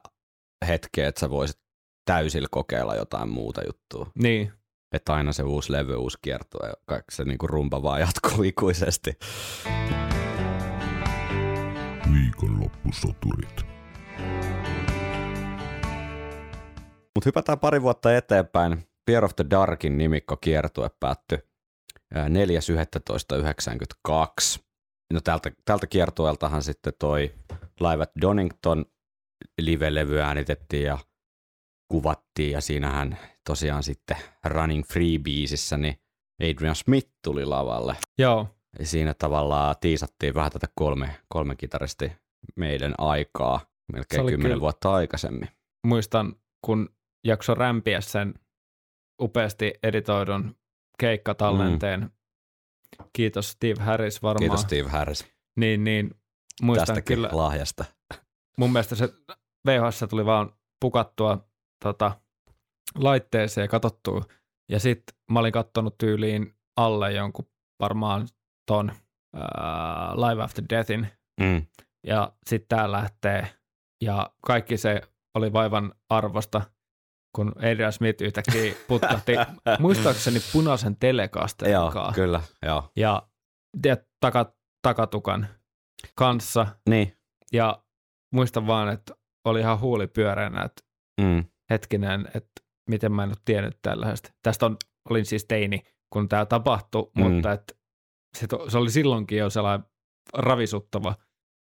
hetkeä, että sä voisit täysillä kokeilla jotain muuta juttua. Niin, Että aina se uusi levy, uusi kierto ja kaikki se niinku rumba vaan jatkuu ikuisesti. Viikonloppusoturit. Mutta hypätään pari vuotta eteenpäin. Fear of the Darkin nimikko kiertue päättyi ää, 4.11.92. No tältä, tältä kiertueeltahan sitten toi Live at Donington live-levy äänitettiin ja kuvattiin ja siinähän tosiaan sitten Running Free-biisissä niin Adrian Smith tuli lavalle. joo, Ja siinä tavallaan tiisattiin vähän tätä kolme, kolme kitaristi meidän aikaa melkein kymmenen vuotta aikaisemmin. muistan, kun jakso rämpiä sen upeasti editoidun keikkatallenteen. Mm. Kiitos Steve Harris varmaan. Kiitos Steve Harris Niin, niin muistan tästäkin kyllä, lahjasta. mun mielestä se VHS tuli vaan pukattua tota, laitteeseen ja katsottua. Ja sitten mä olin kattonut tyyliin alle jonkun varmaan ton ää, Live After Deathin. Mm. Ja sitten tää lähtee. Ja kaikki se oli vaivan arvosta, kun Adrian Smith yhtäkkiä putkahti muistaakseni punaisen telekasteen Joo, kyllä, joo. Ja tiedät, taka, takatukan kanssa. Niin. Ja muistan vaan, että oli ihan huuli pyöreänä, että Mm. hetkinen, että miten mä en ole tiennyt tällaisesta. Tästä on, olin siis teini, kun tämä tapahtui, Mm. mutta että se, to, se oli silloinkin jo sellainen ravisuttava.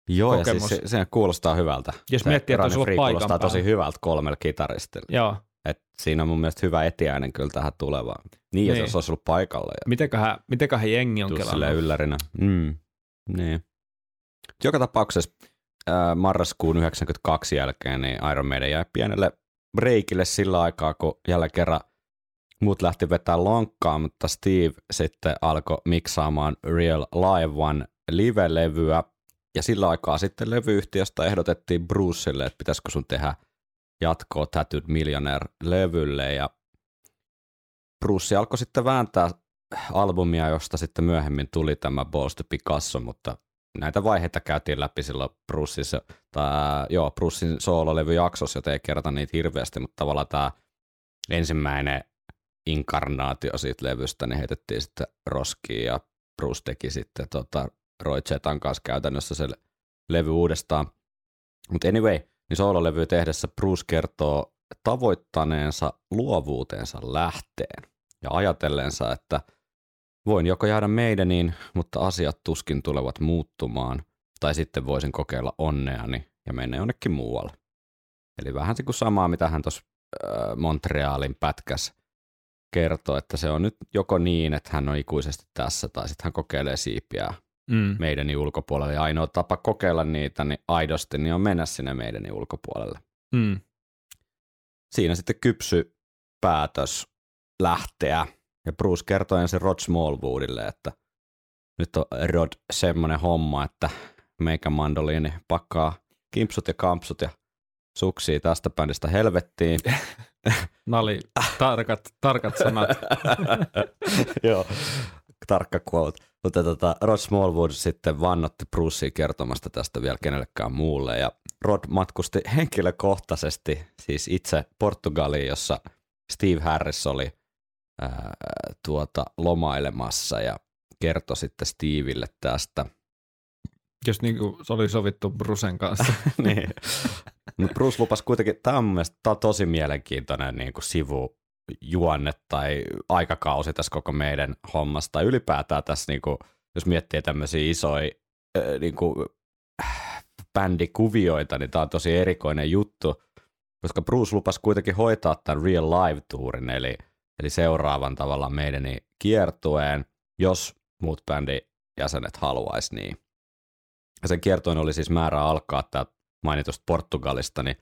Joo, ja Kokemus. siis se, se kuulostaa hyvältä. Jos se miettii, että Free paikan kuulostaa tosi päällä. hyvältä kolmella kitaristilla. Joo, Et siinä on mun mielestä hyvä etiäinen kyllä tähän tulevaan. Niin, ja Niin. jos olisi ollut paikalla ja mitenköhän, mitenköhän jengi on kelannut. yllärinä. Mm. Niin. Joka tapauksessa äh, marraskuun 92 jälkeen niin Iron Maiden jäi pienelle breikille sillä aikaa, kun jälleen kerran muut lähti vetää lonkkaa, mutta Steve sitten alkoi miksaamaan Real Live One live-levyä, ja sillä aikaa sitten levyyhtiöstä ehdotettiin Brucelle, että pitäisikö sun tehdä jatkoa Tattooed Millionaire-levylle, ja Bruce alkoi sitten vääntää albumia, josta sitten myöhemmin tuli tämä Balls to Picasso, mutta näitä vaiheita käytiin läpi silloin Bruceissa, tai joo, Brucein soololevyjaksossa, joten ei kerrota niitä hirveästi, mutta tavallaan tämä ensimmäinen inkarnaatio siitä levystä, niin heitettiin sitten roskiin ja Bruce teki sitten tota Roy Zetan kanssa käytännössä se levy uudestaan. Mutta anyway, niin soololevy tehdessä Bruce kertoo tavoittaneensa luovuutensa lähteen ja ajatellensa, että voin joko jäädä meidäniin, mutta asiat tuskin tulevat muuttumaan, tai sitten voisin kokeilla onneani ja mennä jonnekin muualle. Eli vähän se kuin samaa, mitä hän tuossa äh, Montrealin pätkäs kertoo, että se on nyt joko niin, että hän on ikuisesti tässä, tai sitten hän kokeilee siipiä Mm. meidäni ulkopuolelle. Ja ainoa tapa kokeilla niitä niin aidosti niin on mennä sinne meidäni ulkopuolelle. Mm. Siinä sitten kypsy päätös lähteä. Ja Bruce kertoi ensin Rod Smallwoodille, että nyt on Rod semmoinen homma, että meikä mandoliini pakkaa kimpsut ja kampsut ja suksii tästä bändistä helvettiin. Oli tarkat, tarkat sanat. Joo. Tarkka quote. Mutta tota, Rod Smallwood sitten vannotti Brucea kertomasta tästä vielä kenellekään muulle. Ja Rod matkusti henkilökohtaisesti siis itse Portugaliin, jossa Steve Harris oli ää, tuota, lomailemassa ja kertoi sitten Steville tästä. Jos niin kuin se oli sovittu Brusen kanssa. niin. Mutta Bruce lupasi kuitenkin, tämä on mielestä tää on tosi mielenkiintoinen niin kuin sivujuonne tai aikakausi tässä koko meidän hommasta. Tai ylipäätään tässä, niin kuin, jos miettii tämmöisiä isoja äh, niin kuin, äh, bändikuvioita, niin tämä on tosi erikoinen juttu, koska Bruce lupasi kuitenkin hoitaa tämän Real Live Tourin, eli, eli seuraavan tavalla meidän kiertueen, jos muut bändin jäsenet haluaisi niin. Ja sen kiertoin oli siis määrä alkaa tämä mainitusta Portugalista, niin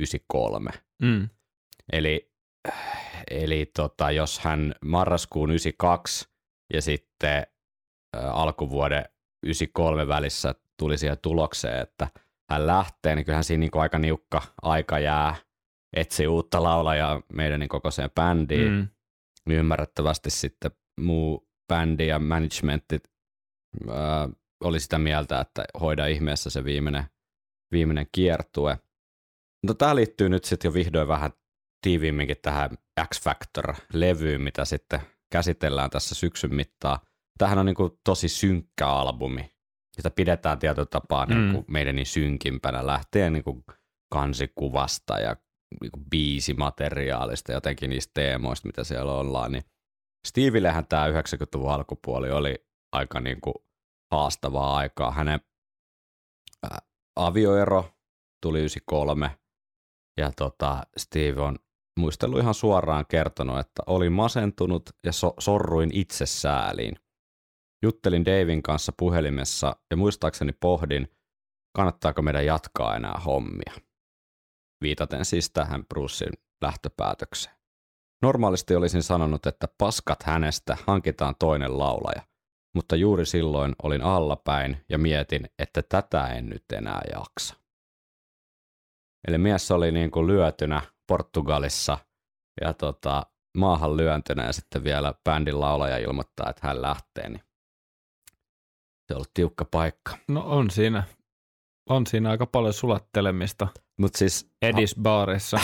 25.3.93. Mm. Eli, eli tota, jos hän marraskuun 92 ja sitten ä, alkuvuoden 93 välissä tuli siihen tulokseen, että hän lähtee, niin kyllähän siinä niin aika niukka aika jää etsiä uutta laulajaa meidän niin kokoiseen bändiin. Mm. Niin ymmärrettävästi sitten muu bändi ja managementit ää, oli sitä mieltä, että hoida ihmeessä se viimeinen, viimeinen kiertue. Mutta tämä liittyy nyt sitten jo vihdoin vähän tiiviimminkin tähän X Factor-levyyn, mitä sitten käsitellään tässä syksyn mittaan. Tämähän on niinku tosi synkkä albumi. Sitä pidetään tietyllä tapaa mm. niinku meidän niin synkimpänä lähtien niinku kansikuvasta ja niinku biisimateriaalista, jotenkin niistä teemoista, mitä siellä ollaan. Niin Steveillehän tämä 90-luvun alkupuoli oli aika niinku haastavaa aikaa. Hänen avioero tuli 93 ja tota, Steve on muistellut ihan suoraan kertonut, että oli masentunut ja so- sorruin itsesääliin. Juttelin Davin kanssa puhelimessa ja muistaakseni pohdin, kannattaako meidän jatkaa enää hommia. Viitaten siis tähän Brucein lähtöpäätökseen. Normaalisti olisin sanonut, että paskat hänestä, hankitaan toinen laulaja mutta juuri silloin olin allapäin ja mietin, että tätä en nyt enää jaksa. Eli mies oli niin kuin lyötynä Portugalissa ja tota, maahan lyöntynä ja sitten vielä bändin laulaja ilmoittaa, että hän lähtee, niin se on ollut tiukka paikka. No on siinä. On siinä aika paljon sulattelemista. Mut siis, Edis baarissa.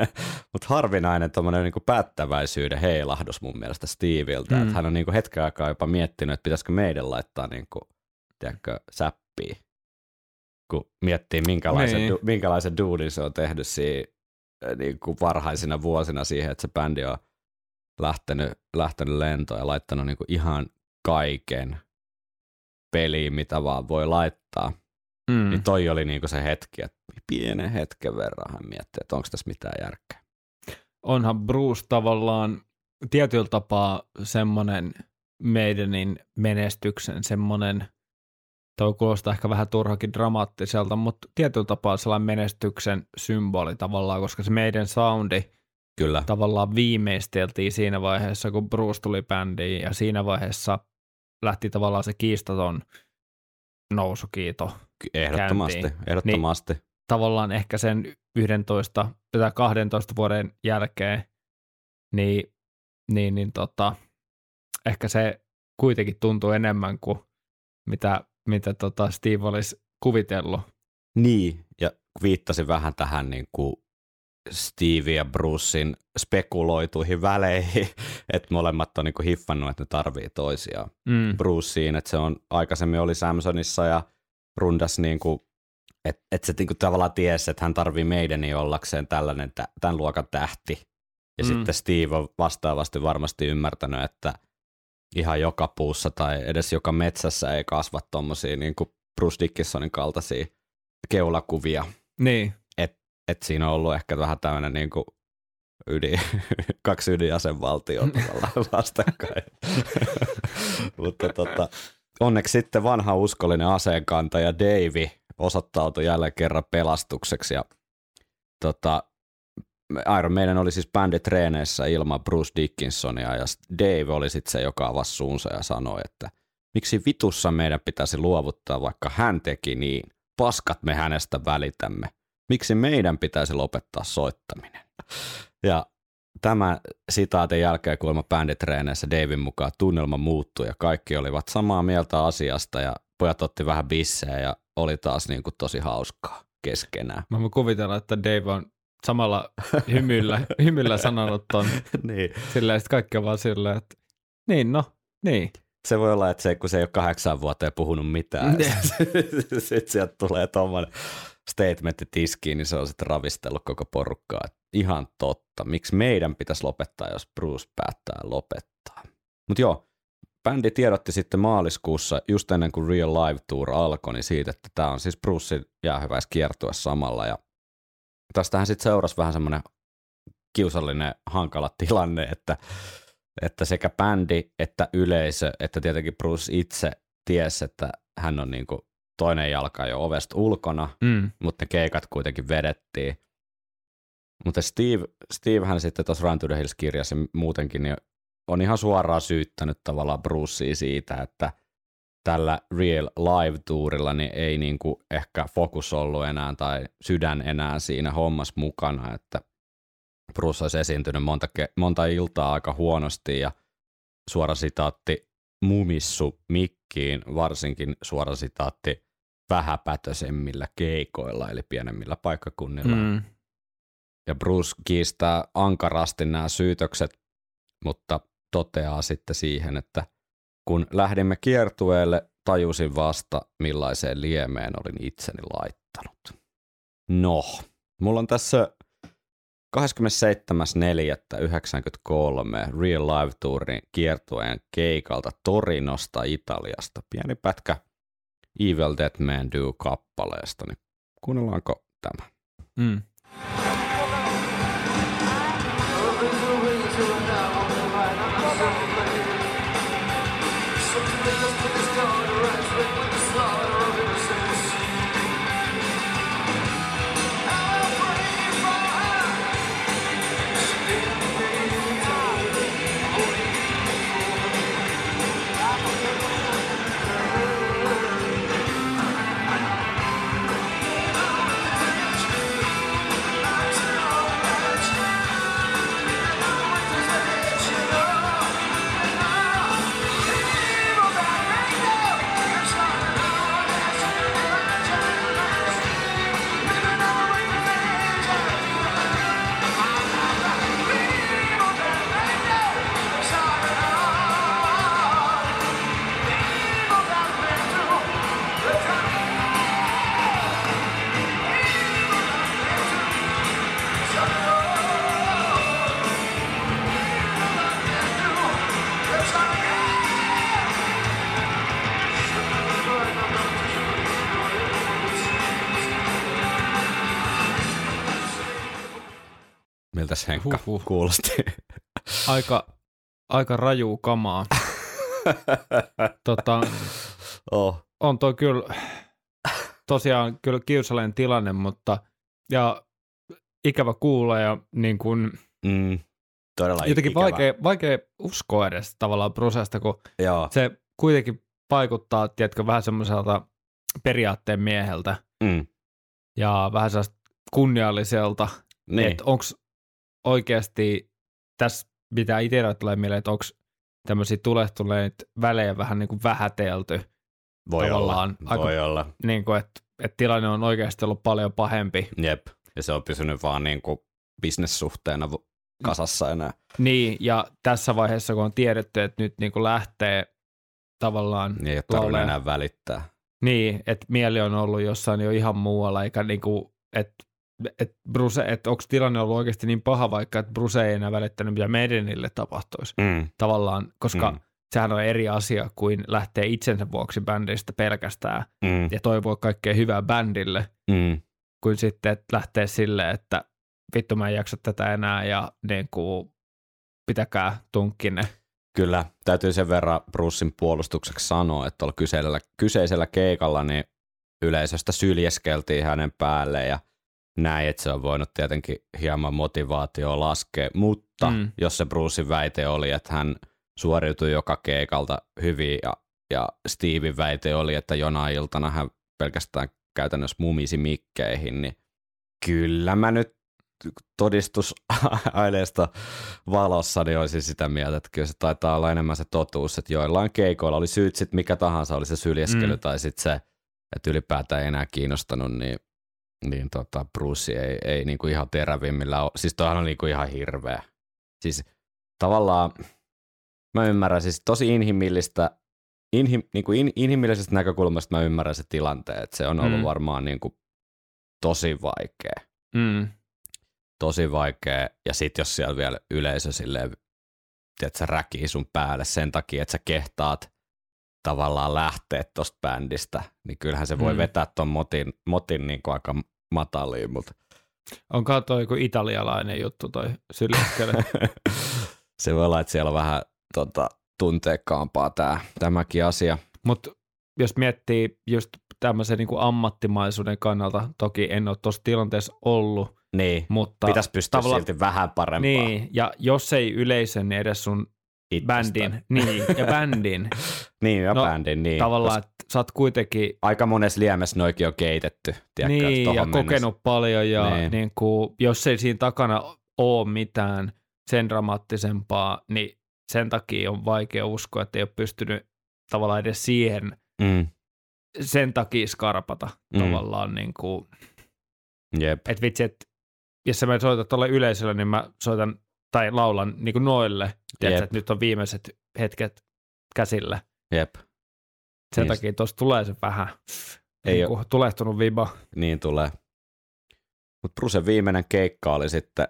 Mutta harvinainen tuommoinen niinku päättäväisyyden heilahdus mun mielestä Steviltä, mm. että hän on niinku hetken aikaa jopa miettinyt, että pitäisikö meidän laittaa niinku, tiedätkö, säppiä, kun miettii minkälaisen, niin. du, minkälaisen duudin se on tehnyt siinä niinku varhaisina vuosina siihen, että se bändi on lähtenyt, lähtenyt lentoon ja laittanut niinku ihan kaiken peliin, mitä vaan voi laittaa. Mm. Niin toi oli niinku se hetki, että pienen hetken verran hän miettii, että onko tässä mitään järkeä. Onhan Bruce tavallaan tietyllä tapaa semmoinen meidänin menestyksen semmoinen, toi kuulostaa ehkä vähän turhakin dramaattiselta, mutta tietyllä tapaa sellainen menestyksen symboli tavallaan, koska se meidän soundi Kyllä. tavallaan viimeisteltiin siinä vaiheessa, kun Bruce tuli bändiin ja siinä vaiheessa lähti tavallaan se kiistaton nousukiito Ehdottomasti, käyntiin. ehdottomasti. Niin, tavallaan ehkä sen 11 tai 12 vuoden jälkeen, niin, niin, niin tota, ehkä se kuitenkin tuntuu enemmän kuin mitä, mitä tota Steve olisi kuvitellut. Niin, ja viittasin vähän tähän niin kuin Steve ja Brucein spekuloituihin väleihin, että molemmat on niin kuin hiffannut, että ne tarvii toisiaan. Mm. Bruceen, että se on aikaisemmin oli Samsonissa ja rundas niin kuin, että et se niin kuin tavallaan tiesi, että hän tarvii meidän ollakseen tällainen, tämän luokan tähti. Ja mm. sitten Steve on vastaavasti varmasti ymmärtänyt, että ihan joka puussa tai edes joka metsässä ei kasva tuommoisia niin kuin Bruce Dickinsonin kaltaisia keulakuvia. Niin. Et, et siinä on ollut ehkä vähän tämmöinen niin kuin ydin, kaksi ydinjäsenvaltiota vastakkain. Mutta tota, onneksi sitten vanha uskollinen aseenkantaja Davy osoittautui jälleen kerran pelastukseksi ja tota, Iron Maiden oli siis bänditreeneissä ilman Bruce Dickinsonia ja Dave oli sitten se, joka avasi suunsa ja sanoi, että miksi vitussa meidän pitäisi luovuttaa, vaikka hän teki niin. Paskat me hänestä välitämme. Miksi meidän pitäisi lopettaa soittaminen? Ja Tämä sitaatin jälkeen kuulemma bänditreeneissä Davin mukaan tunnelma muuttui ja kaikki olivat samaa mieltä asiasta ja pojat otti vähän bissejä ja oli taas niin kuin tosi hauskaa keskenään. Mä voin kuvitella, että Dave on samalla hymyllä, hymyllä sanonut ton. niin. Silleen, että kaikki on vaan silleen, että niin no, niin. Se voi olla, että se, kun se ei ole kahdeksan vuoteen puhunut mitään, sitten sieltä tulee tuommoinen statementti tiskiin, niin se on sitten ravistellut koko porukkaa. Ihan totta. Miksi meidän pitäisi lopettaa, jos Bruce päättää lopettaa? Mutta joo, bändi tiedotti sitten maaliskuussa, just ennen kuin Real Live Tour alkoi, niin siitä, että tämä on siis Brucein jäähyväiskiertue samalla. Ja tästähän sitten seurasi vähän semmoinen kiusallinen, hankala tilanne, että, että sekä bändi että yleisö, että tietenkin Bruce itse tiesi, että hän on niin kuin toinen jalka jo ovesta ulkona, Mm. mutta ne keikat kuitenkin vedettiin. Mutta Steve, Steve hän sitten tuossa Run to the Hills kirjassa muutenkin niin on ihan suoraan syyttänyt tavallaan Brucea siitä, että tällä Real Live Tourilla niin ei niinku ehkä fokus ollut enää tai sydän enää siinä hommassa mukana, että Bruce olisi esiintynyt monta, monta iltaa aika huonosti ja suora sitaatti mumissu mikkiin, varsinkin suora sitaatti vähäpätösemmillä keikoilla eli pienemmillä paikkakunnilla. Mm. Ja Bruce kiistää ankarasti nämä syytökset, mutta toteaa sitten siihen, että kun lähdimme kiertueelle, tajusin vasta, millaiseen liemeen olin itseni laittanut. No, mulla on tässä 27.4.93 Real Live Tourin kiertueen keikalta Torinosta Italiasta. Pieni pätkä Evil Dead Man Do kappaleesta, niin kuunnellaanko tämä? Mm. Miltäs Henkka Huhhuh. kuulosti? Aika, aika raju kamaa. tota, oh. on toi kyllä tosiaan kyllä kiusallinen tilanne, mutta ja ikävä kuulla ja niin kuin, mm, todella jotenkin ikävä. vaikea, vaikea uskoa edes tavallaan prosesta, kun Joo. se kuitenkin vaikuttaa, tiedätkö, vähän semmoiselta periaatteen mieheltä Mm. ja vähän sellaista kunnialliselta, Niin. että onko oikeasti tässä, mitä itsellä tulee mieleen, että onko tämmöisiä tulehtuneita välejä vähän niin kuin vähätelty, voi olla. aika- Voi olla. niin kuin, että, että tilanne on oikeasti ollut paljon pahempi. Jep. Ja se on pysynyt vaan niin kuin bisnessuhteena kasassa enää. Niin, ja tässä vaiheessa, kun on tiedetty, että nyt niin kuin lähtee tavallaan, Niin ei ole enää välittää. niin, että mieli on ollut jossain jo ihan muualla, eikä niin kuin, että että Bruce, että onko tilanne ollut oikeasti niin paha, vaikka että Bruce ei enää välittänyt, mitä Medenille tapahtuisi Mm. tavallaan, koska Mm. sehän on eri asia kuin lähtee itsensä vuoksi bändistä pelkästään Mm. ja toivoa kaikkea hyvää bändille, Mm. kuin sitten, että lähtee silleen, että vittu mä en jaksa tätä enää ja niin kuin, pitäkää tunkkine. Kyllä, täytyy sen verran Brucein puolustukseksi sanoa, että tuolla kyseisellä, kyseisellä keikalla niin yleisöstä syljeskeltiin hänen päälle ja näin, että se on voinut tietenkin hieman motivaatioa laskea, mutta mm. Jos se Brucein väite oli, että hän suoriutui joka keikalta hyvin ja, ja Steven väite oli, että jonain iltana hän pelkästään käytännössä mumisi mikkeihin, niin kyllä mä nyt todistusaineisto valossa, niin olisin sitä mieltä, että kyllä se taitaa olla enemmän se totuus, että joillain keikoilla oli syyt sitten mikä tahansa, oli se syljeskely Mm. tai sitten se, että ylipäätään ei enää kiinnostanut, niin, niin tota, Bruce ei, ei niinku ihan terävimmillä ole. Siis toihan on niinku ihan hirveä. Siis tavallaan mä ymmärrän, siis tosi inhimillistä, inhim, niinku in, inhimillisestä näkökulmasta mä ymmärrän se tilanteen, että se on ollut Mm. varmaan niinku tosi vaikea Mm. tosi vaikea. Ja sit jos siellä vielä yleisö silleen, että sä räkii sun päälle sen takia, että sä kehtaat tavallaan lähteä tosta bändistä, niin kyllähän se voi Mm. vetää ton motin, motin niin kuin aika mataliin, mutta Onko toi joku italialainen juttu toi syljeskely? se voi olla, että siellä on vähän tota, tunteekkaampaa tää, tämäkin asia. Mutta jos miettii just tämmöisen niin ammattimaisuuden kannalta, toki en ole tuossa tilanteessa ollut, Niin, mutta pitäisi pystyä silti vähän parempaa. niin, ja jos ei yleisön, niin edes sun itsestään. bändin, niin, ja bändin, Niin, ja No, bändin, niin. tavallaan, että sä oot kuitenkin Aika monessa liemessä noikin on keitetty, tiedätkö, niin, ja mennessä. kokenut paljon, ja Niin. niin. Kuin, jos ei siinä takana ole mitään sen dramaattisempaa, niin sen takia on vaikea uskoa, että ei ole pystynyt tavallaan edes siihen Mm, sen takia skarpata Mm. tavallaan niin kuin, jep, että vitsi, että jos sä menet soitat tuolle yleisölle, niin mä soitan tai laulan niin kuin noille, tiedätkö, että nyt on viimeiset hetket käsillä. jep. Sen Niin. takia tuossa tulee se vähän Ei niin kuin tulehtunut viba. Niin tulee. Mutta Brusen viimeinen keikka oli sitten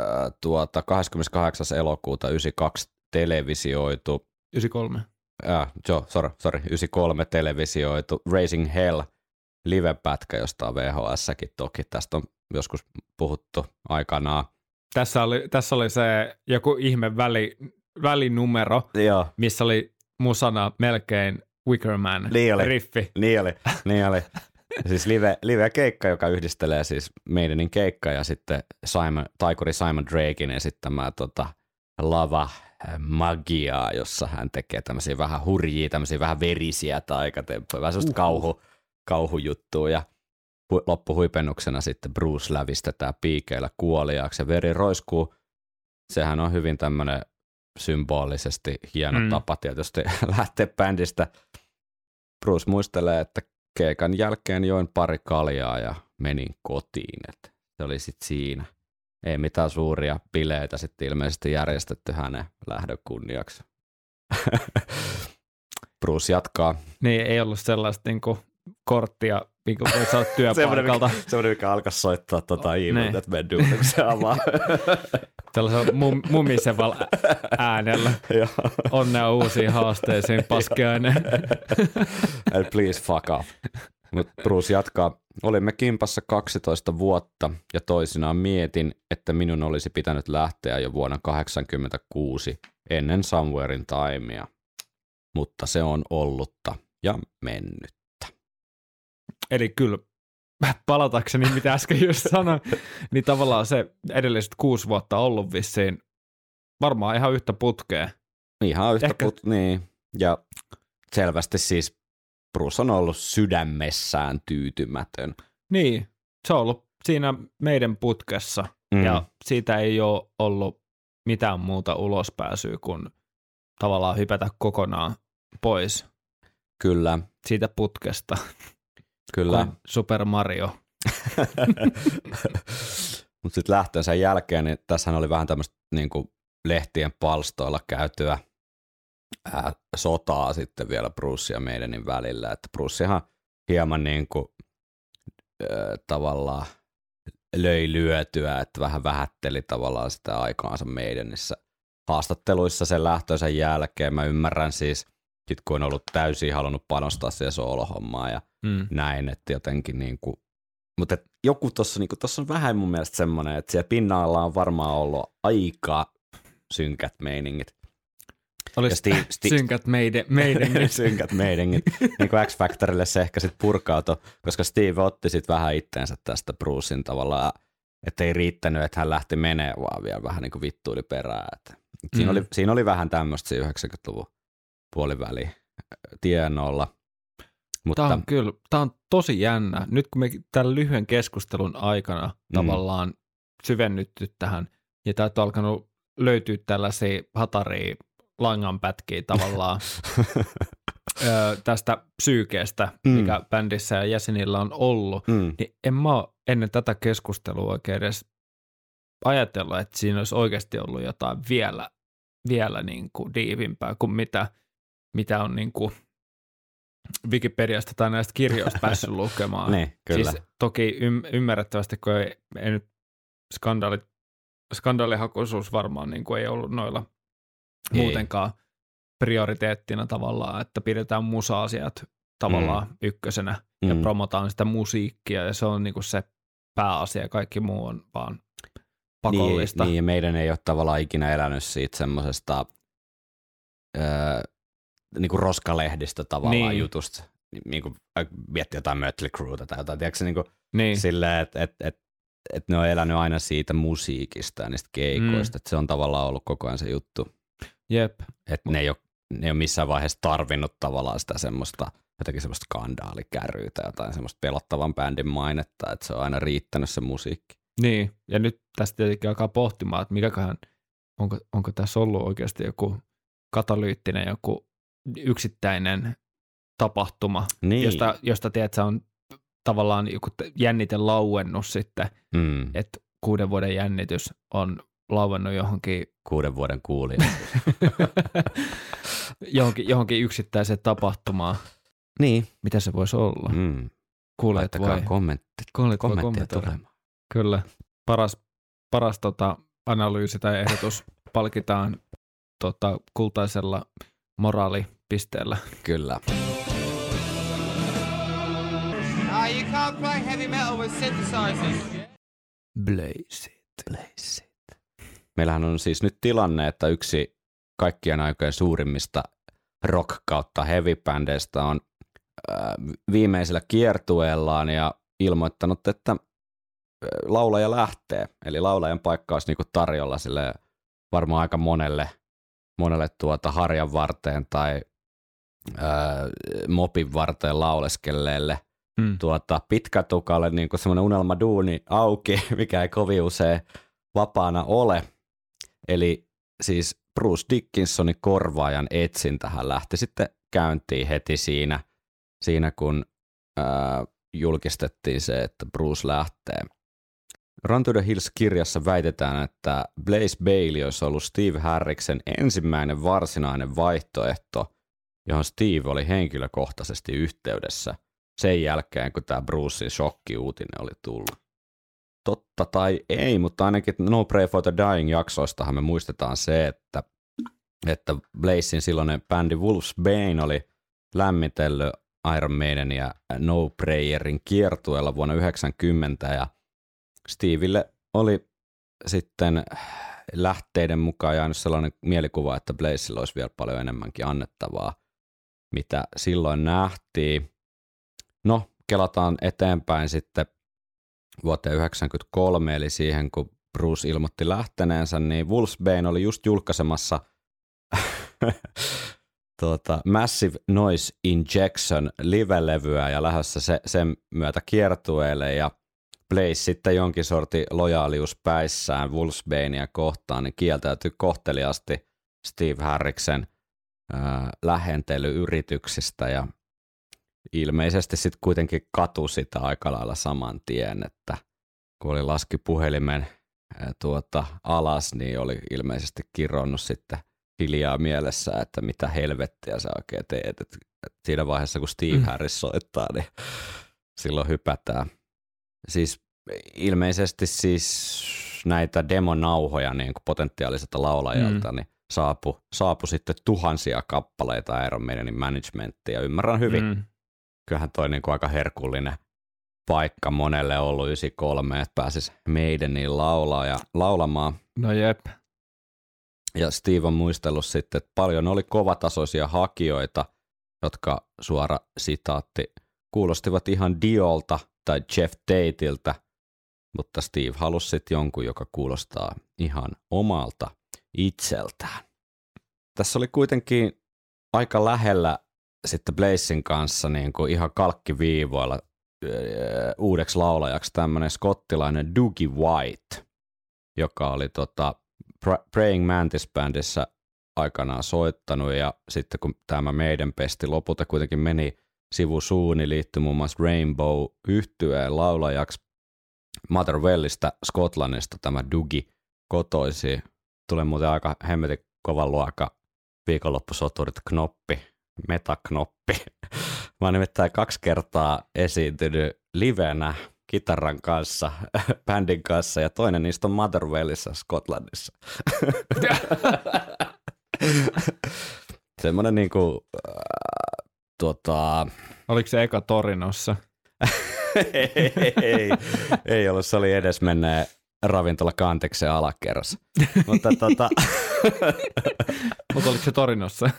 äh, tuota 28. elokuuta 92 televisioitu, 93. äh, jo, sorry, sorry, 93 televisioitu Racing Hell livepätkä, josta on VHS-säkin toki. Tästä on joskus puhuttu aikanaan. Tässä oli, tässä oli se joku ihme väli, välinumero, Joo, missä oli musana melkein Wickerman Niin oli. riffi. niin oli, niin oli. Siis live, live-keikka, joka yhdistelee siis Maidenin keikka ja sitten Simon, taikuri Simon Drakein esittämää tota, lava magiaa, jossa hän tekee tämmöisiä vähän hurjia, tämmöisiä vähän verisiä taikatemppuja, vähän semmoista kauhu, kauhujuttua ja hu, loppuhuipennuksena sitten Bruce lävistetään piikeillä kuoliaaksi ja veri roiskuu. Sehän on hyvin tämmöinen symbolisesti hieno mm. Mm. tapa tietysti lähteä bändistä. Bruce muistelee, että keikan jälkeen join pari kaljaa ja menin kotiin. Et se oli sitten siinä. Ei mitään suuria bileitä sitten ilmeisesti järjestetty hänen lähdön kunniaksi. Bruce jatkaa. Niin ei ollut sellaista niin kuin, korttia, niin kuin, että sä oot työpaikalta. Semmoinen, mikä alkaisi soittaa tota Niin. Evil That Men Do, kun se avaa. Sellaisella mum, mumiseval äänellä. Onnea uusiin haasteisiin, paskeainen. And please fuck off. Mutta Bruce jatkaa. Olimme kimpassa 12 vuotta ja toisinaan mietin, että minun olisi pitänyt lähteä jo vuonna 1986 ennen Somewherein Timea. Mutta se on ollutta ja mennyt. Eli kyllä, palatakseni mitä äsken just sanoin, niin tavallaan se edelliset kuusi vuotta ollut vissiin varmaan ihan yhtä putkea. Ihan yhtä Ehkä- put, niin. Ja selvästi siis Bruce on ollut sydämessään tyytymätön. Niin, se on ollut siinä meidän putkessa Mm. ja siitä ei ole ollut mitään muuta ulospääsyä kuin tavallaan hypätä kokonaan pois Kyllä, siitä putkesta kyllä. kuin Super Mario. Mutta sitten lähtönsä jälkeen, niin tässähän oli vähän tämmöistä niinku lehtien palstoilla käytyä ää, sotaa sitten vielä Bruce ja meidänin välillä. Että Brucehan hieman niinku, ää, tavallaan löi lyötyä, että vähän vähätteli tavallaan sitä aikaansa meidänissä haastatteluissa sen lähtönsä jälkeen. Mä ymmärrän siis, sit kun on ollut täysin halunnut panostaa siihen soolohommaan ja Mm. näin, että jotenkin niinku, mutta et joku tuossa niinku, tossa on vähän mun mielestä semmoinen, että siellä pinnalla on varmaan ollut aika synkät meiningit. Olisi Steve- Steve- synkät meidän, meidän synkät meiningit. niin kuin X-Factorille se ehkä sitten purkautui, koska Steve otti sitten vähän itteensä tästä Brucein tavallaan, että ei riittänyt, että hän lähti menee vaan vielä vähän niin kuin vittuili perään. Että siinä, Mm. oli, siinä oli vähän tämmöistä siinä 90-luvun puoliväli tienoilla. Mutta Tämä on kyllä, tämä on tosi jännä. Nyt kun me tämän lyhyen keskustelun aikana Mm. tavallaan syvennytty tähän ja täältä on alkanut löytyä tällaisia hataria langanpätkiä tavallaan ö, tästä psyykeestä, Mm. mikä bändissä ja jäsenillä on ollut, Mm. niin en mä oo ennen tätä keskustelua oikein edes ajatellut, että siinä olisi oikeasti ollut jotain vielä, vielä niin kuin diivimpää kuin mitä, mitä on niin kuin Wikipediasta tai näistä kirjoista päässyt lukemaan. Niin, kyllä. Siis toki ym- ymmärrettävästi, kun ei, ei nyt skandaalit, skandaalihakuisuus varmaan niin kuin ei ollut noilla Ei. muutenkaan prioriteettina tavallaan, että pidetään musa-asiat tavallaan mm. ykkösenä ja Mm. promotaan sitä musiikkia ja se on niin kuin se pääasia, kaikki muu on vaan pakollista. Niin, niin, ja meidän ei ole tavallaan ikinä elänyt siitä semmoisesta öö, niin kuin roskalehdistä tavallaan Niin. niin. jutusta. Niin kuin äh, miettii jotain Mötley Crewta tai jotain, tiedätkö niin kuin niin. silleen, että et, et, et ne on elänyt aina siitä musiikista ja niistä keikoista, mm. että se on tavallaan ollut koko ajan se juttu. Jep. Että ne ei, ole, ne ei ole missään vaiheessa tarvinnut tavallaan sitä semmoista jotenkin semmoista skandaalikärryä tai jotain semmoista pelottavan bändin mainetta, että se on aina riittänyt se musiikki. Niin, ja nyt tästä tietenkin alkaa pohtimaan, että mikäköhän, onko, onko tässä ollut oikeasti joku katalyyttinen, joku yksittäinen tapahtuma, Niin. josta, josta tiedät, sä on tavallaan joku jännite lauennut sitten, Mm. että kuuden vuoden jännitys on lauennut johonkin, Kuuden vuoden kuulija. johonkin, johonkin yksittäiseen tapahtumaan. niin. Mitä se voisi olla? Mm. Laittakaa voi, kommentti, voi kommentteja tulemaan. Kyllä. Paras, paras tota, analyysi tai ehdotus palkitaan tota, kultaisella moraalipisteellä. Kyllä. With synthesizers. Blaze Blazeit. Meillähän on siis nyt tilanne, että yksi kaikkien aikojen suurimmista rock kautta heavy on äh, viimeisellä kiertueellaan ja ilmoittanut, että äh, laulaja lähtee. Eli laulajan paikka olisi niinku tarjolla sille varmaan aika monelle, monelle tuota harjan varteen tai äh, mopin varteen lauleskelleelle Mm. tuota, pitkätukalle niin kuin semmoinen unelmaduuni auki, mikä ei kovin usein vapaana ole. Eli siis Bruce Dickinsonin korvaajan etsintähän lähti sitten käyntiin heti siinä, siinä kun ää, julkistettiin se, että Bruce lähtee. Run to the Hills-kirjassa väitetään, että Blaze Bailey olisi ollut Steve Harriksen ensimmäinen varsinainen vaihtoehto, johon Steve oli henkilökohtaisesti yhteydessä sen jälkeen, kun tämä Brucein shokkiuutinen oli tullut. Totta tai ei, mutta ainakin No Pray for the Dying jaksoistahan me muistetaan se, että, että Blazein silloinen bändi Wolf's Bane oli lämmitellyt Iron Maiden ja No Prayerin kiertueella vuonna 90 ja Steville oli sitten lähteiden mukaan jäänyt sellainen mielikuva, että Blazella olisi vielä paljon enemmänkin annettavaa, mitä silloin nähtiin. No, kelataan eteenpäin sitten vuoteen 1993, eli siihen kun Bruce ilmoitti lähteneensä, niin Wolfsbane oli just julkaisemassa tuota, Massive Noise Injection live-levyä ja lähdössä se, sen myötä kiertueelle ja Blaze sitten jonkin sortin lojaalius päissään Wolfsbanea kohtaan, niin kieltäytyi kohteliasti Steve Harriksen ää, lähentelyyrityksistä ja ilmeisesti sitten kuitenkin katu sitä aika lailla saman tien, että kun oli laski puhelimen ää, tuota, alas, niin oli ilmeisesti kironnut sitten hiljaa mielessä, että mitä helvettiä sä oikein teet. Et, et siinä vaiheessa, kun Steve Mm. Harris soittaa, niin silloin hypätään. Siis ilmeisesti siis näitä demonauhoja niin kuin potentiaaliselta laulajalta, mm. niin saapu, saapu sitten tuhansia kappaleita Iron Maidenin managementtiin ja ymmärrän hyvin. Mm. Mm. Kyllähän toi niin kuin aika herkullinen paikka monelle ollut 93, että pääsis Maideniin laulaa ja laulamaan. No jep. Ja Steve on muistellut sitten, että paljon oli kovatasoisia hakijoita, jotka suora sitaatti kuulostivat ihan Diolta tai Jeff Tateiltä, mutta Steve halusi sitten jonkun, joka kuulostaa ihan omalta itseltään. Tässä oli kuitenkin aika lähellä sitten Blazin kanssa niin kuin ihan kalkkiviivoilla öö, uudeksi laulajaksi tämmöinen skottilainen Dougie White. joka oli tota Pra- Praying Mantis Bandissä aikanaan soittanut ja sitten kun tämä meidän pesti lopulta kuitenkin meni sivusuun, niin liittyi muun muassa Rainbow yhtyeen laulajaksi Motherwellista Skotlannista tämä Dugi kotoisi. Tulee muuten aika hemmetin kovan luokka viikonloppusoturit knoppi, metaknoppi. Mä oon nimittäin kaksi kertaa esiintynyt livenä kitaran kanssa, bändin kanssa, ja toinen niistä on Motherwellissa Skotlannissa. Semmoinen niinku, äh, tota, Oliko se eka Torinossa? ei, ei, ei ollut, se oli edes menneen ravintola Kanteksen alakerrassa. Mutta tota, Mutta oliko se Torinossa?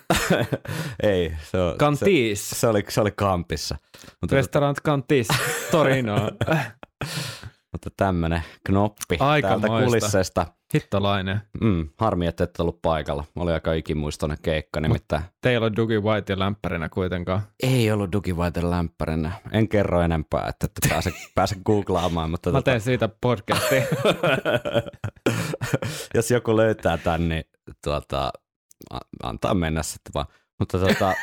ei, se, on, se, Cantis. se, oli, se oli kampissa. Mutta, Restaurant Cantis. Torino. mutta tämmönen knoppi Aikamoista. täältä kulissesta. Hittolainen. Mm, harmi, että et ollut paikalla. Oli aika ikimuistoinen keikka nimittäin. Teillä on Dougie White lämpärinä kuitenkaan. Ei ollut Dugivaiten lämpärinä. En kerro enempää, että, että pääse, pääse googlaamaan. Mutta Mä tota, teen siitä podcastia. jos joku löytää tän, niin tuota, antaa mennä sitten vaan. Mutta tota,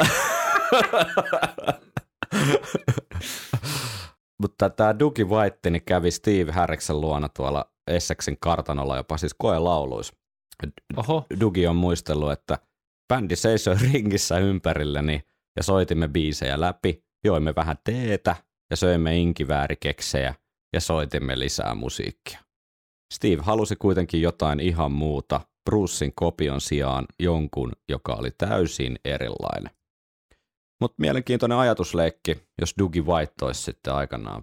mutta tämä Dugi White niin kävi Steve Harriksen luona tuolla Essexin kartanolla jopa siis koelauluissa. Oho. Dugi on muistellut, että bändi seisoi ringissä ympärilleni ja soitimme biisejä läpi, joimme vähän teetä ja söimme inkiväärikeksejä ja soitimme lisää musiikkia. Steve halusi kuitenkin jotain ihan muuta, Brucein kopion sijaan jonkun, joka oli täysin erilainen. Mutta mielenkiintoinen ajatusleikki, jos Dougie White olisi sitten aikanaan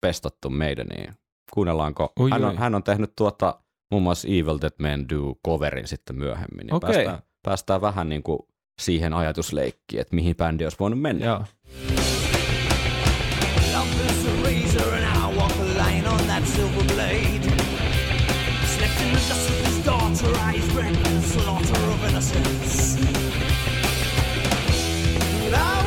pestattu meidän, niin kuunnellaanko? Oi, hän, on, oi. hän on tehnyt tuota muun muassa Evil That Men Do coverin sitten myöhemmin. Niin Okei. päästään, päästään vähän niin kuin siihen ajatusleikkiin, että mihin bändi olisi voinut mennä. Joo. Slept in the dust with his daughter, eyes red with the slaughter of innocence. And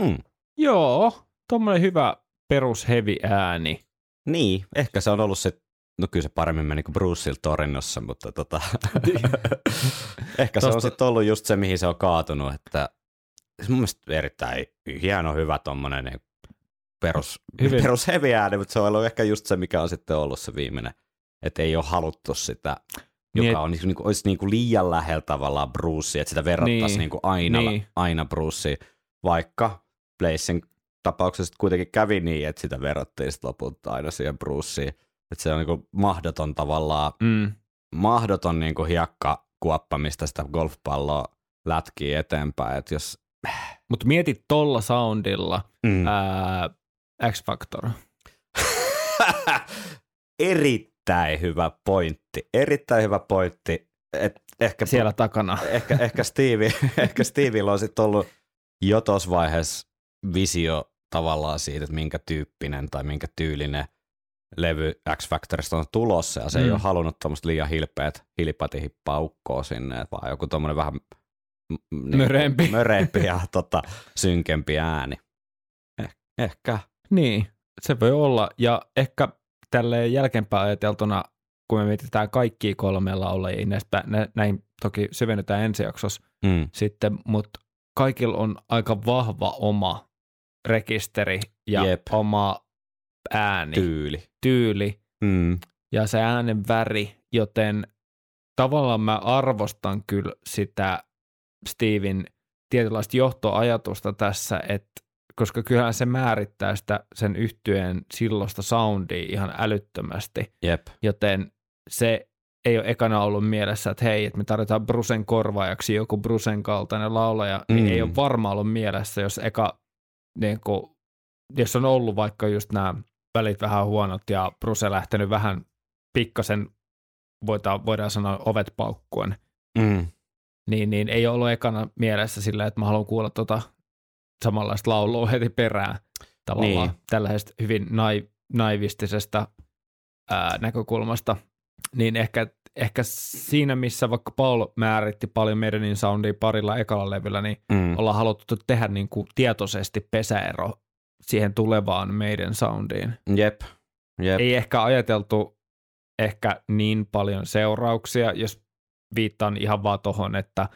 Hmm. Joo, tuommoinen hyvä perus heavy ääni. Niin, ehkä se on ollut se, no kyllä se paremmin meni kuin Bruceilla torinossa, mutta tota, ehkä se on sitten ollut just se, mihin se on kaatunut, että se mun mielestä erittäin hieno, hyvä tommonen niin perus, Hyvin. perus heavy ääni, mutta se on ollut ehkä just se, mikä on sitten ollut se viimeinen, että ei ole haluttu sitä, Niin, joka et- on niin kuin, olisi niin kuin liian lähellä tavallaan Brucea, että sitä verrattaisiin Niin, niin kuin aina, niin. aina Brucea, vaikka Blazing tapauksessa kuitenkin kävi niin, että sitä verrattiin sitten lopulta aina siihen Bruceen. Että se on niin mahdoton tavallaan, Mm. mahdoton niin kuin hiekkakuoppa, mistä sitä golfpalloa lätkii eteenpäin. Että jos, Mutta mieti tolla soundilla mm. ää, X-Factor. erittäin hyvä pointti, erittäin hyvä pointti. Et ehkä Siellä takana. ehkä, ehkä, Steve, ehkä Stevillä on sitten ollut jo tuossa vaiheessa visio tavallaan siitä, että minkä tyyppinen tai minkä tyylinen levy X Factorista on tulossa, ja se mm. ei ole halunnut tuommoista liian hilpeät hilpatihippaa ukkoa sinne, vaan joku tuommoinen vähän niin, Möreempi. möreempi ja tota, synkempi ääni. Eh, ehkä. Niin, se voi olla. Ja ehkä tälleen jälkeenpäin ajateltuna, kun me mietitään kaikkia kolme laulajia, näistä, nä, näin toki syvennytään ensi jaksossa Mm. sitten, mutta kaikilla on aika vahva oma rekisteri ja Jep. oma ääni, Tyyli. tyyli Mm. ja se äänen väri, joten tavallaan mä arvostan kyllä sitä Steven tietynlaista johtoajatusta tässä, että koska kyllähän se määrittää sitä sen yhtyeen silloista soundia ihan älyttömästi, Jep. joten se ei ole ekana ollut mielessä, että hei, että me tarvitaan Brusen korvaajaksi joku Brusen kaltainen laulaja, niin Mm. ei ole varmaan ollut mielessä, jos eka, niin kuin, jos on ollut vaikka just nämä välit vähän huonot ja Bruse lähtenyt vähän pikkasen, voidaan, voidaan sanoa ovet paukkuen, Mm. niin, niin ei ollut ekana mielessä sillä, että mä haluan kuulla tota samanlaista laulua heti perään tavallaan Niin. tällaisesta hyvin nai, naivistisesta ää, näkökulmasta. Niin ehkä, ehkä siinä, missä vaikka Paul määritti paljon Medenin soundia parilla ekalla levyllä, niin Mm. ollaan haluttu tehdä niin kuin tietoisesti pesäero siihen tulevaan meidän soundiin. Jep. Jep. Ei ehkä ajateltu ehkä niin paljon seurauksia, jos viittaan ihan vaan tohon, että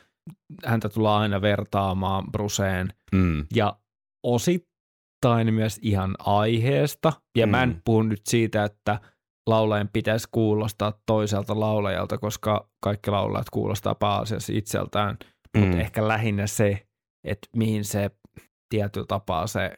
häntä tullaan aina vertaamaan Bruseen Mm. ja osittain myös ihan aiheesta. Ja mm. mä Mm. en puhu nyt siitä, että laulajan pitäisi kuulostaa toiselta laulajalta, koska kaikki laulajat kuulostaa pääasiassa itseltään, mm. mutta ehkä lähinnä se, että mihin se tietyllä tapaa se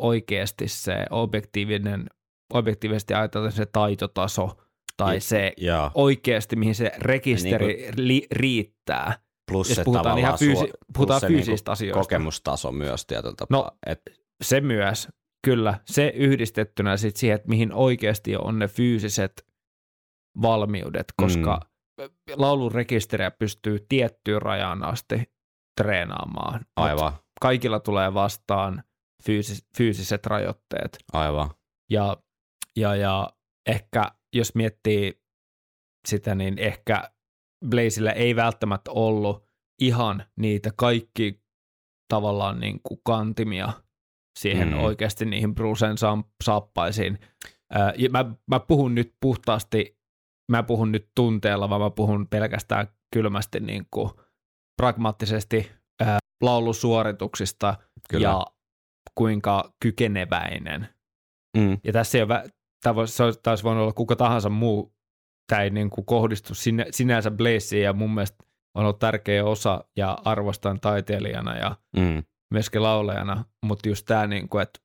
oikeasti se objektiivinen, objektiivisesti ajatellen se taitotaso tai Ja- se Joo. oikeasti, mihin se rekisteri Niin li, riittää. Plus Jos se puhutaan ihan fyysi- puhutaan plus se fyysisistä asioista. kokemustaso myös tietyllä tapaa. No, Et, Se myös, kyllä. Se yhdistettynä sit siihen, että mihin oikeasti on ne fyysiset valmiudet, koska mm. laulun rekisteriä pystyy tiettyyn rajaan asti treenaamaan. Mut aivan, Kaikilla tulee vastaan fyysis- fyysiset rajoitteet. aivan. Ja, ja, ja ehkä jos miettii sitä, niin ehkä Blazilla ei välttämättä ollut ihan niitä kaikki tavallaan niin kuin kantimia siihen Mm. oikeasti niihin Brucen saappaisiin. Ää, ja mä, mä puhun nyt puhtaasti, mä puhun nyt tunteella, vaan mä puhun pelkästään kylmästi niin kuin pragmaattisesti ää, laulusuorituksista Kyllä. ja kuinka kykeneväinen Mm. ja tässä ei ole, tämä voisi, se olisi voinut olla kuka tahansa muu, tämä ei niin kuin kohdistu sinä, sinänsä Blazeen ja mun mielestä on ollut tärkeä osa ja arvostan taiteilijana ja Mm. Myöskin laulajana, mutta just tämä, niin kuin, että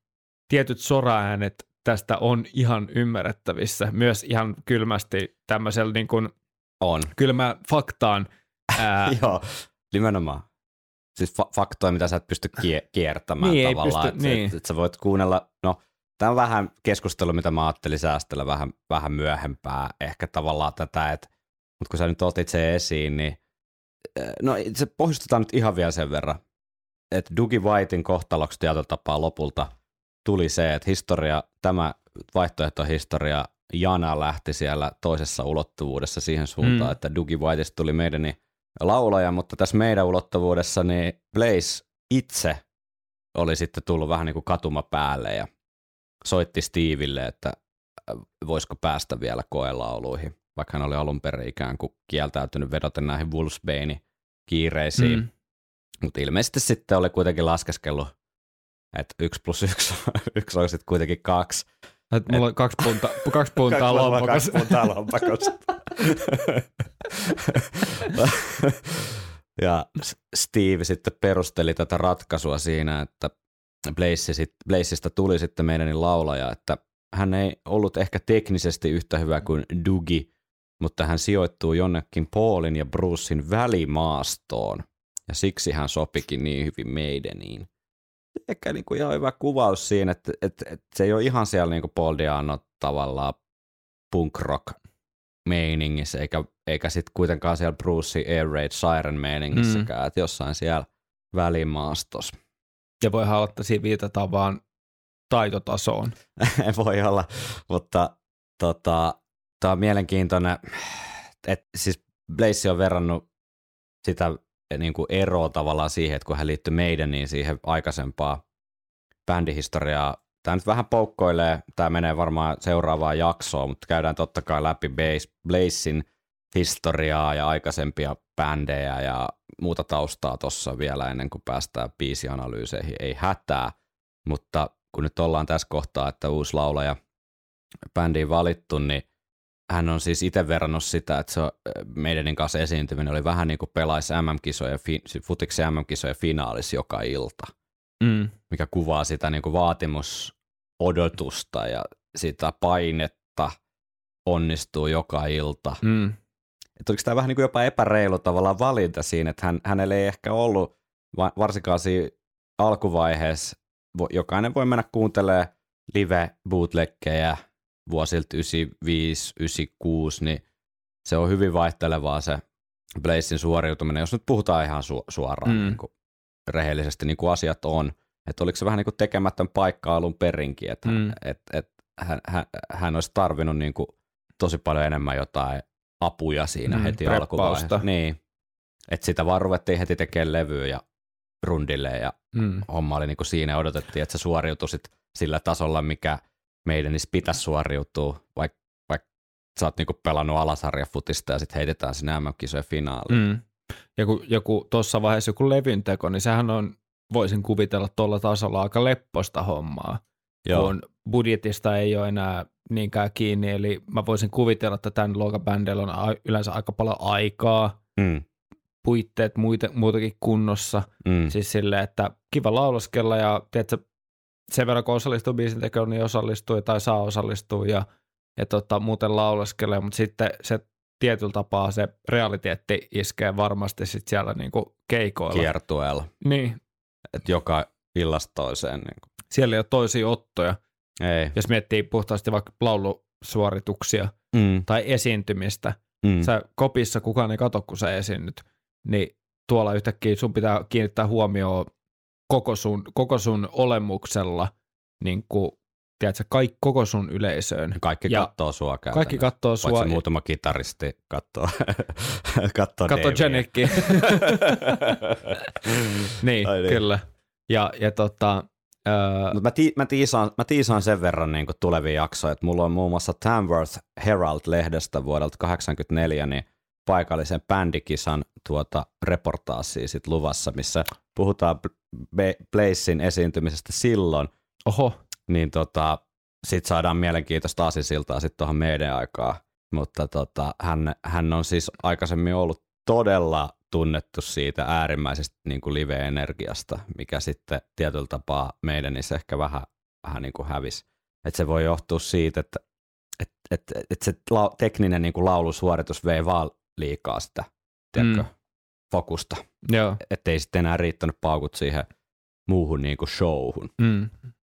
tietyt soraäänet tästä on ihan ymmärrettävissä, myös ihan kylmästi tämmöisellä niin kuin On. kylmä faktaan. Ää, Joo, nimenomaan. Siis fa- faktoja, mitä sä et pysty kie- kiertämään Niin, tavallaan. että niin. et, et sä voit kuunnella, no tämä on vähän keskustelu, mitä mä ajattelin säästellä vähän, vähän myöhempää, ehkä tavallaan tätä, että mutta kun sä nyt otit sen esiin, niin no se pohjustetaan nyt ihan vielä sen verran, että Dougie Whitein kohtaloksi tietyllä tapaa lopulta tuli se, että historia, tämä vaihtoehtohistoria, Jana lähti siellä toisessa ulottuvuudessa siihen suuntaan, Mm. että Dougie Whiteista tuli meidän niin laulaja, mutta tässä meidän ulottuvuudessa niin Blaze itse oli sitten tullut vähän niin kuin katuma päälle ja soitti Steveille, että äh, voisiko päästä vielä koelauluihin, vaikka hän oli alun perin ikään kuin kieltäytynyt vedoten näihin Wolfsbane kiireisiin. Mm. Mutta ilmeisesti sitten oli kuitenkin laskeskellut, että yksi plus yksi, yksi on sitten kuitenkin kaksi. että mulla on kaksi puntaa, kaksi puntaa lompakossa. puntaa lompakossa. ja Steve sitten perusteli tätä ratkaisua siinä, että Blazeista tuli sitten meidän laulaja, että hän ei ollut ehkä teknisesti yhtä hyvä kuin Dugi, mutta hän sijoittuu jonnekin Paulin ja Brucein välimaastoon, ja siksi hän sopikin niin hyvin meidäniin. Ehkä niin kuin ihan hyvä kuvaus siinä, että, että, että se ei ole ihan siellä niin kuin Paul Diano tavallaan punk rock meiningissä, eikä, eikä sitten kuitenkaan siellä Bruce Air Raid Siren meiningissäkään, mm. että jossain siellä välimaastossa. Ja voi olla, että siinä viitataan vaan taitotasoon. Voi olla, mutta tota, tämä on mielenkiintoinen, että siis Blaze on verrannut sitä niin kuin eroa tavallaan siihen, että kun hän liittyi meidän, niin siihen aikaisempaa bändihistoriaa. Tämä nyt vähän poukkoilee, tämä menee varmaan seuraavaan jaksoon, mutta käydään totta kai läpi Blaze- Blazein historiaa ja aikaisempia bändejä ja muuta taustaa tuossa vielä ennen kuin päästään biisianalyyseihin. Ei hätää, mutta kun nyt ollaan tässä kohtaa, että uusi laulaja bändiin valittu, niin hän on siis itse verrannut sitä, että se on, meidänin kanssa esiintyminen oli vähän niin kuin pelaisi MM-kisoja, fi, futiksen MM-kisoja finaalis joka ilta, Mm. mikä kuvaa sitä niin kuin vaatimusodotusta ja sitä painetta onnistuu joka ilta Mm. että oliko tämä vähän niin kuin jopa epäreilu tavallaan valinta siinä, että hän, hänellä ei ehkä ollut, va- varsinkaan siinä alkuvaiheessa, jokainen voi mennä kuuntelemaan live bootleggejä vuosilta 95, 96, niin se on hyvin vaihtelevaa se Blazein suoriutuminen, jos nyt puhutaan ihan su- suoraan Mm. niin kuin rehellisesti niin kuin asiat on. Että oliko se vähän niin kuin tekemätön paikka alun perinkin, että Mm. et, et hän, hän, hän olisi tarvinnut niin kuin tosi paljon enemmän jotain apuja siinä Mm, heti preppausta. alkuvaiheessa. Niin, että sitä vaan ruvettiin heti tekemään levyä ja rundille ja Mm. homma oli niin kuin siinä odotettiin, että sä suoriutuisit sillä tasolla, mikä meidän niissä pitäisi suoriutua, vaikka vaik sä oot niin kuin pelannut alasarjafutista ja sitten heitetään sinne MM-kisojen finaaliin. Mm. Ja kun joku tuossa vaiheessa joku levyn teko, niin sehän on, voisin kuvitella tuolla tasolla aika lepposta hommaa, Joo, kun budjetista ei ole enää niinkään kiinni, eli mä voisin kuvitella, että tämän luokan bändeillä on yleensä aika paljon aikaa, mm, puitteet muita, muutakin kunnossa, mm, siis silleen, että kiva laulaskella ja tiedätkö, sen verran kun osallistuu biisin tekoon, niin osallistuu tai saa osallistua ja, ja tota, muuten laulaskelee, mutta sitten se tietyllä tapaa se realiteetti iskee varmasti sit siellä niinku keikoilla. kiertueella, Niin, että joka illasta toiseen. Niin kuin. siellä ei ole toisia ottoja. Ei. Jos miettii puhtaasti vaikka laulusuorituksia Mm, tai esiintymistä, mm, sä kopissa kukaan ei kato, kun sä esiinnyt, niin tuolla yhtäkkiä sun pitää kiinnittää huomioon koko sun, koko sun olemuksella, niin kuin, tiedätkö, kaik, koko sun yleisöön. kaikki ja kattoo sua käytännössä. Kaikki kattoo sua. Paitsi muutama kitaristi kattoo, kattoo Davea. Janikki. niin, Ai niin. kyllä. Ja, ja tota, Mut mä, ti- mä, tiisaan, mä tiisaan sen verran niin tulevia jaksoja, että mulla on muun muassa Tamworth Herald-lehdestä vuodelta 84 niin paikallisen bändikisan tuota reportaasia sit luvassa, missä puhutaan Bla- Blazein esiintymisestä silloin, oho, niin tota, sit saadaan mielenkiintoista asisiltaa sitten tuohon meidän aikaan. Mutta tota, hän, hän on siis aikaisemmin ollut todella tunnettu siitä äärimmäisestä niin kuin live-energiasta, mikä sitten tietyllä tapaa meidän niin se ehkä vähän, vähän niin kuin hävisi. Et se voi johtua siitä, että et, et, et se lau, tekninen niin kuin laulusuoritus vei vaan liikaa sitä tiedätkö, Mm. Fokusta, joo. ettei sitten enää riittänyt paukut siihen muuhun niin kuin showhun. Mm.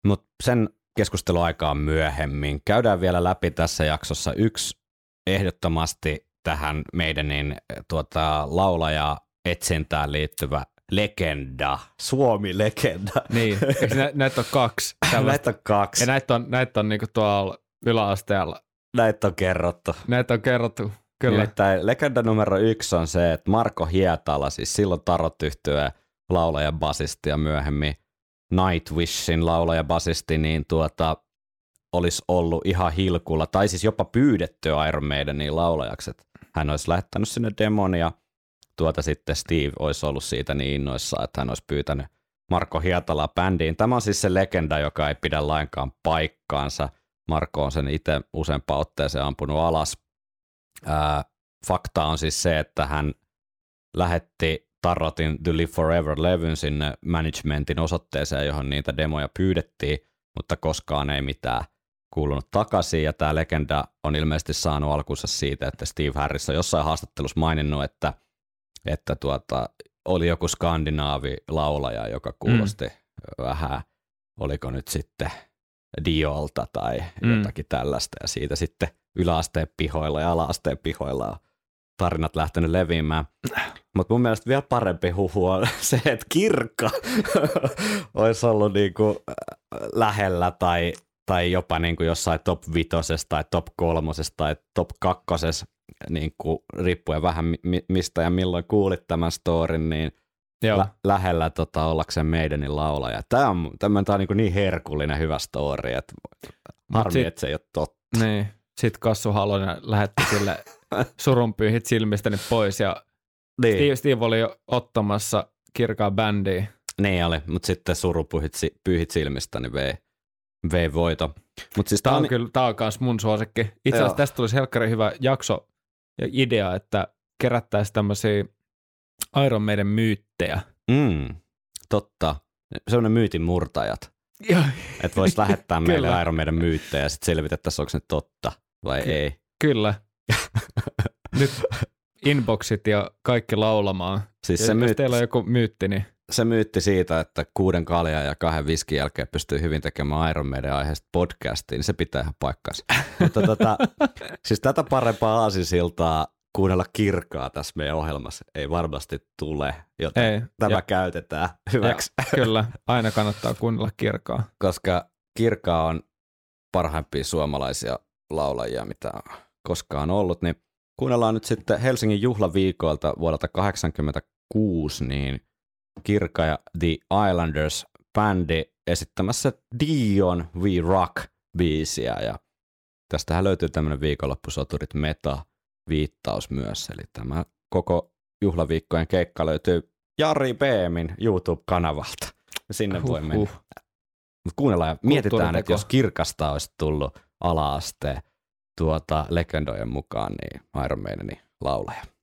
Mutta sen keskusteluaikaan myöhemmin. Käydään vielä läpi tässä jaksossa yksi ehdottomasti tähän meidän niin, tuota, laulaja etsintään liittyvä legenda, Suomi-legenda. Niin, eikö nä, näitä on kaksi? Näitä on kaksi. Ja näitä on, näitä on niinku tuolla yläasteella. Näitä on kerrottu. Näitä on kerrottu, kyllä. Nimittäin legenda numero yksi on se, että Marko Hietala, siis silloin tarot yhtyä laulaja basisti ja myöhemmin Nightwishin laulaja basisti, niin tuota, olisi ollut ihan hilkulla, tai siis jopa pyydetty Iron Maidenin laulajaksi, että hän olisi lähettänyt sinne demon ja tuota sitten Steve olisi ollut siitä niin innoissaan, että hän olisi pyytänyt Marko Hietalaa bändiin. Tämä on siis se legenda, joka ei pidä lainkaan paikkaansa. Marko on sen itse useampaan otteeseen ampunut alas. Ää, fakta on siis se, että hän lähetti Tarotin The Live Forever-levyn sinne managementin osoitteeseen, johon niitä demoja pyydettiin, mutta koskaan ei mitään kuulunut takaisin. Ja tämä legenda on ilmeisesti saanut alkunsa siitä, että Steve Harris on jossain haastattelussa maininnut, että, että tuota, oli joku skandinaavi laulaja, joka kuulosti mm. vähän, oliko nyt sitten Diolta tai Mm. jotakin tällaista. Ja siitä sitten yläasteen pihoilla ja alaasteen pihoilla on tarinat lähtenyt leviämään. Mutta mun mielestä vielä parempi huhu on se, että Kirkka olisi ollut niinku äh, lähellä tai, tai jopa niinku jossain top vitosessa tai top kolmosessa tai top kakkosessa, niinku, riippuen vähän mi- mistä ja milloin kuulit tämän storin, niin Joo. lä- lähellä tota, ollakseen meidänin laulaja. Tämä on, tämä on niinku niin herkullinen hyvä story, että harmi, sit- että se ei ole totta. Niin. Sitten Kassu Halonen lähetti sille surunpyyhit silmistäni pois ja Niin. Steve, Steve oli jo ottamassa kirkaa bändiä. Niin oli, mutta sitten surupyhit pyyhit silmistä, niin vei, vei voito. Mutta siis Tämä on on, kyllä, tää on kans mun suosikki. Itse asiassa tästä tulisi helkkari hyvä jakso ja idea, että kerättäisiin tämmöisiä Iron Maiden myyttejä. mm, totta, sellainen myytin murtajat, että voisi lähettää meille Iron meidän myyttejä ja sitten selvitettäisiin, onko ne totta vai Ky- ei. Kyllä. Nyt inboxit ja kaikki laulamaan. Siis Ja se, jos myytti, teillä on joku myytti, niin se myytti siitä, että kuuden kaljan ja kahden viskin jälkeen pystyy hyvin tekemään Iron Maiden aiheesta podcastiin, niin se pitää ihan paikkansa. Mutta tota, siis tätä parempaa aasisiltaa kuunnella kirkaa tässä meidän ohjelmassa ei varmasti tule, joten ei. tämä Ja, käytetään hyväksi, kyllä, aina kannattaa kuunnella kirkaa. koska Kirka on parhaimpia suomalaisia laulajia, mitä on koskaan ollut, niin kuunnellaan nyt sitten Helsingin juhlaviikoilta vuodelta 1986, niin Kirka ja The Islanders bändi esittämässä Dion We Rock biisiä ja tästähän löytyy tämmöinen viikonloppusoturit meta viittaus myös, eli tämä koko juhlaviikkojen keikka löytyy Jari Beemin YouTube-kanavalta. Sinne voi mennä. Huhhuh. Mut kuunnellaan ja mietitään, että jos kirkasta olisi tullut ala-asteen tuota legendojen mukaan, niin Iron Maidenin laulaja.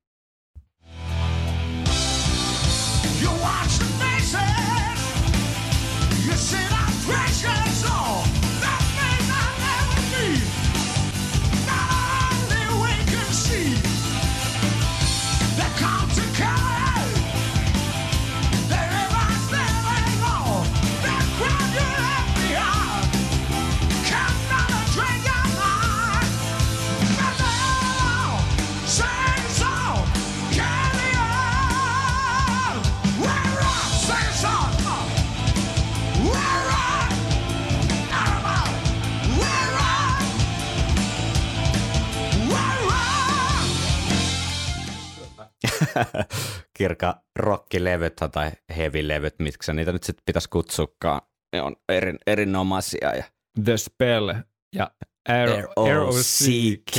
Kirka rockilevyt tai heavy-levyt, miksi niitä nyt sitten pitäisi kutsukaan. Ne on erin, erinomaisia ja The Spell ja R.O.C.K.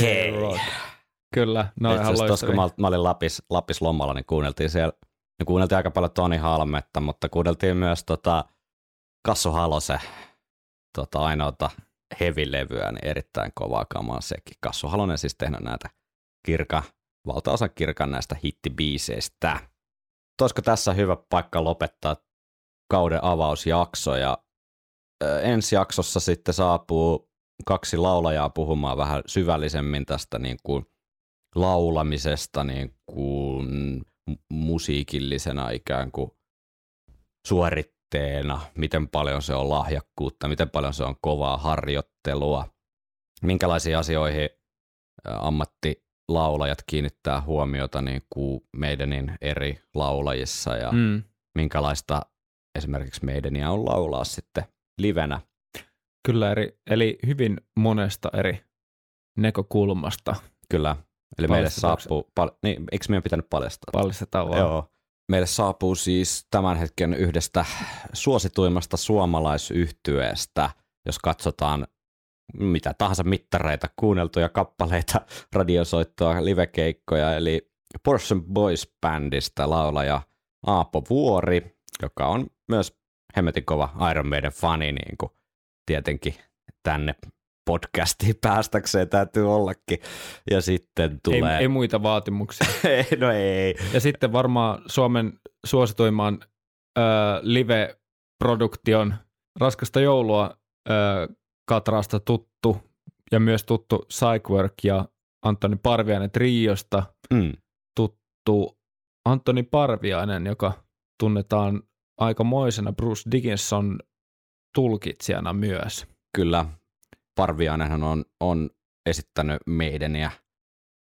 Kyllä, no Itse ihan tuossa, kun mä, mä olin Lapis, Lapis lomalla, niin kuunneltiin siellä, niin kuunneltiin aika paljon Toni Halmetta, mutta kuunneltiin myös tota Kassu Halosen tota, ainoata heavy-levyä, niin erittäin kovaa kamaa sekin. Kassu Halonen siis tehnyt näitä kirka, valtaosa kirkan näistä hittibiiseistä. Olisiko tässä hyvä paikka lopettaa kauden avausjakso ja ensi jaksossa sitten saapuu kaksi laulajaa puhumaan vähän syvällisemmin tästä niin kuin laulamisesta niin kuin mu- musiikillisena ikään kuin suoritteena, miten paljon se on lahjakkuutta, miten paljon se on kovaa harjoittelua, minkälaisiin asioihin ä, ammattilaulajat kiinnittää huomiota niin kuin meidänin eri laulajissa ja mm. Minkälaista esimerkiksi meidäniä on laulaa sitten livenä. Kyllä, eri, eli hyvin monesta eri näkökulmasta Kyllä. Eli meille saapuu, pal- niin, eikö meidän pitänyt paljastaa? paljastetaan vaan. Joo. Meille saapuu siis tämän hetken yhdestä suosituimmasta suomalaisyhtyeestä, jos katsotaan mitä tahansa mittareita, kuunneltuja kappaleita, radiosoittoa, livekeikkoja, eli Portion Boys Bandista laulaja Aapo Vuori, joka on myös hemmetin kova Iron Maiden fani, niin kuin tietenkin tänne podcastiin päästäkseen täytyy ollakin. Ja sitten Ei, tulee... ei muita vaatimuksia. ei, no ei. Ja sitten varmaan Suomen suosituimman live-produktion Raskasta joulua Katrasta tuttu ja myös tuttu Psychwork ja Antoni Parviainen Triosta Mm. tuttu Antoni Parviainen, joka tunnetaan aikamoisena Bruce Dickinson tulkitsijana myös. Kyllä, Parviainenhan on, on esittänyt meidäniä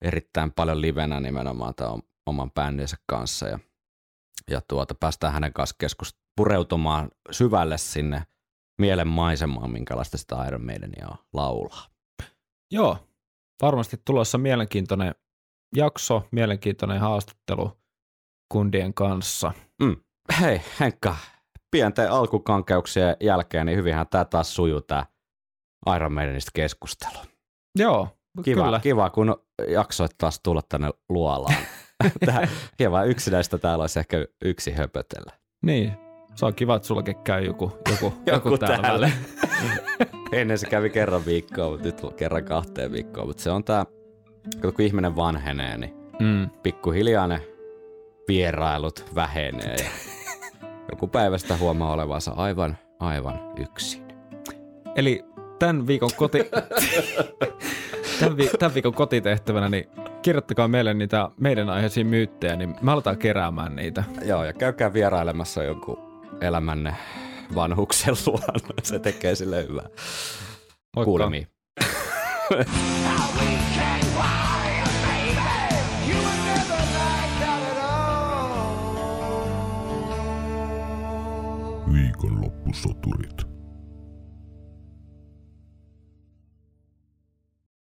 erittäin paljon livenä nimenomaan tämän oman bändinsä kanssa ja, ja tuota, päästään hänen kanssa keskus pureutumaan syvälle sinne mielen maisemaan, minkälaista sitä Iron Maidenia on laulaa. Joo, varmasti tulossa mielenkiintoinen jakso, mielenkiintoinen haastattelu kundien kanssa. Mm. Hei Henkka, pienten alkukankeuksien jälkeen, niin hyvinhän tämä taas sujuu tämä Iron Maidenista keskustelu. Joo, Kiva, kyllä. kiva kun jaksoit taas tulla tänne luolaan. Tää, hieman yksinäistä täällä olisi ehkä yksi höpötellä. Niin, se on kiva, että sullakin käy joku, joku, joku, Joku täällä. täällä. Ennen se kävi kerran viikkoa, mutta nyt kerran kahteen viikkoon. Mutta se on tää, kato, kun ihminen vanhenee, niin Mm. pikkuhiljaa ne vierailut vähenee. Ja joku päivästä huomaa olevansa aivan, aivan yksin. Eli tämän viikon, koti... tämän, vi... tämän viikon kotitehtävänä niin kirjoittakaa meille niitä meidän aiheisia myyttejä, niin me aletaan keräämään niitä. Joo, ja käykää vierailemassa jonkun elämänne vanhuksen luona. Se tekee sille hyvää. Moikka. Kuulemiin. Viikonloppusoturit.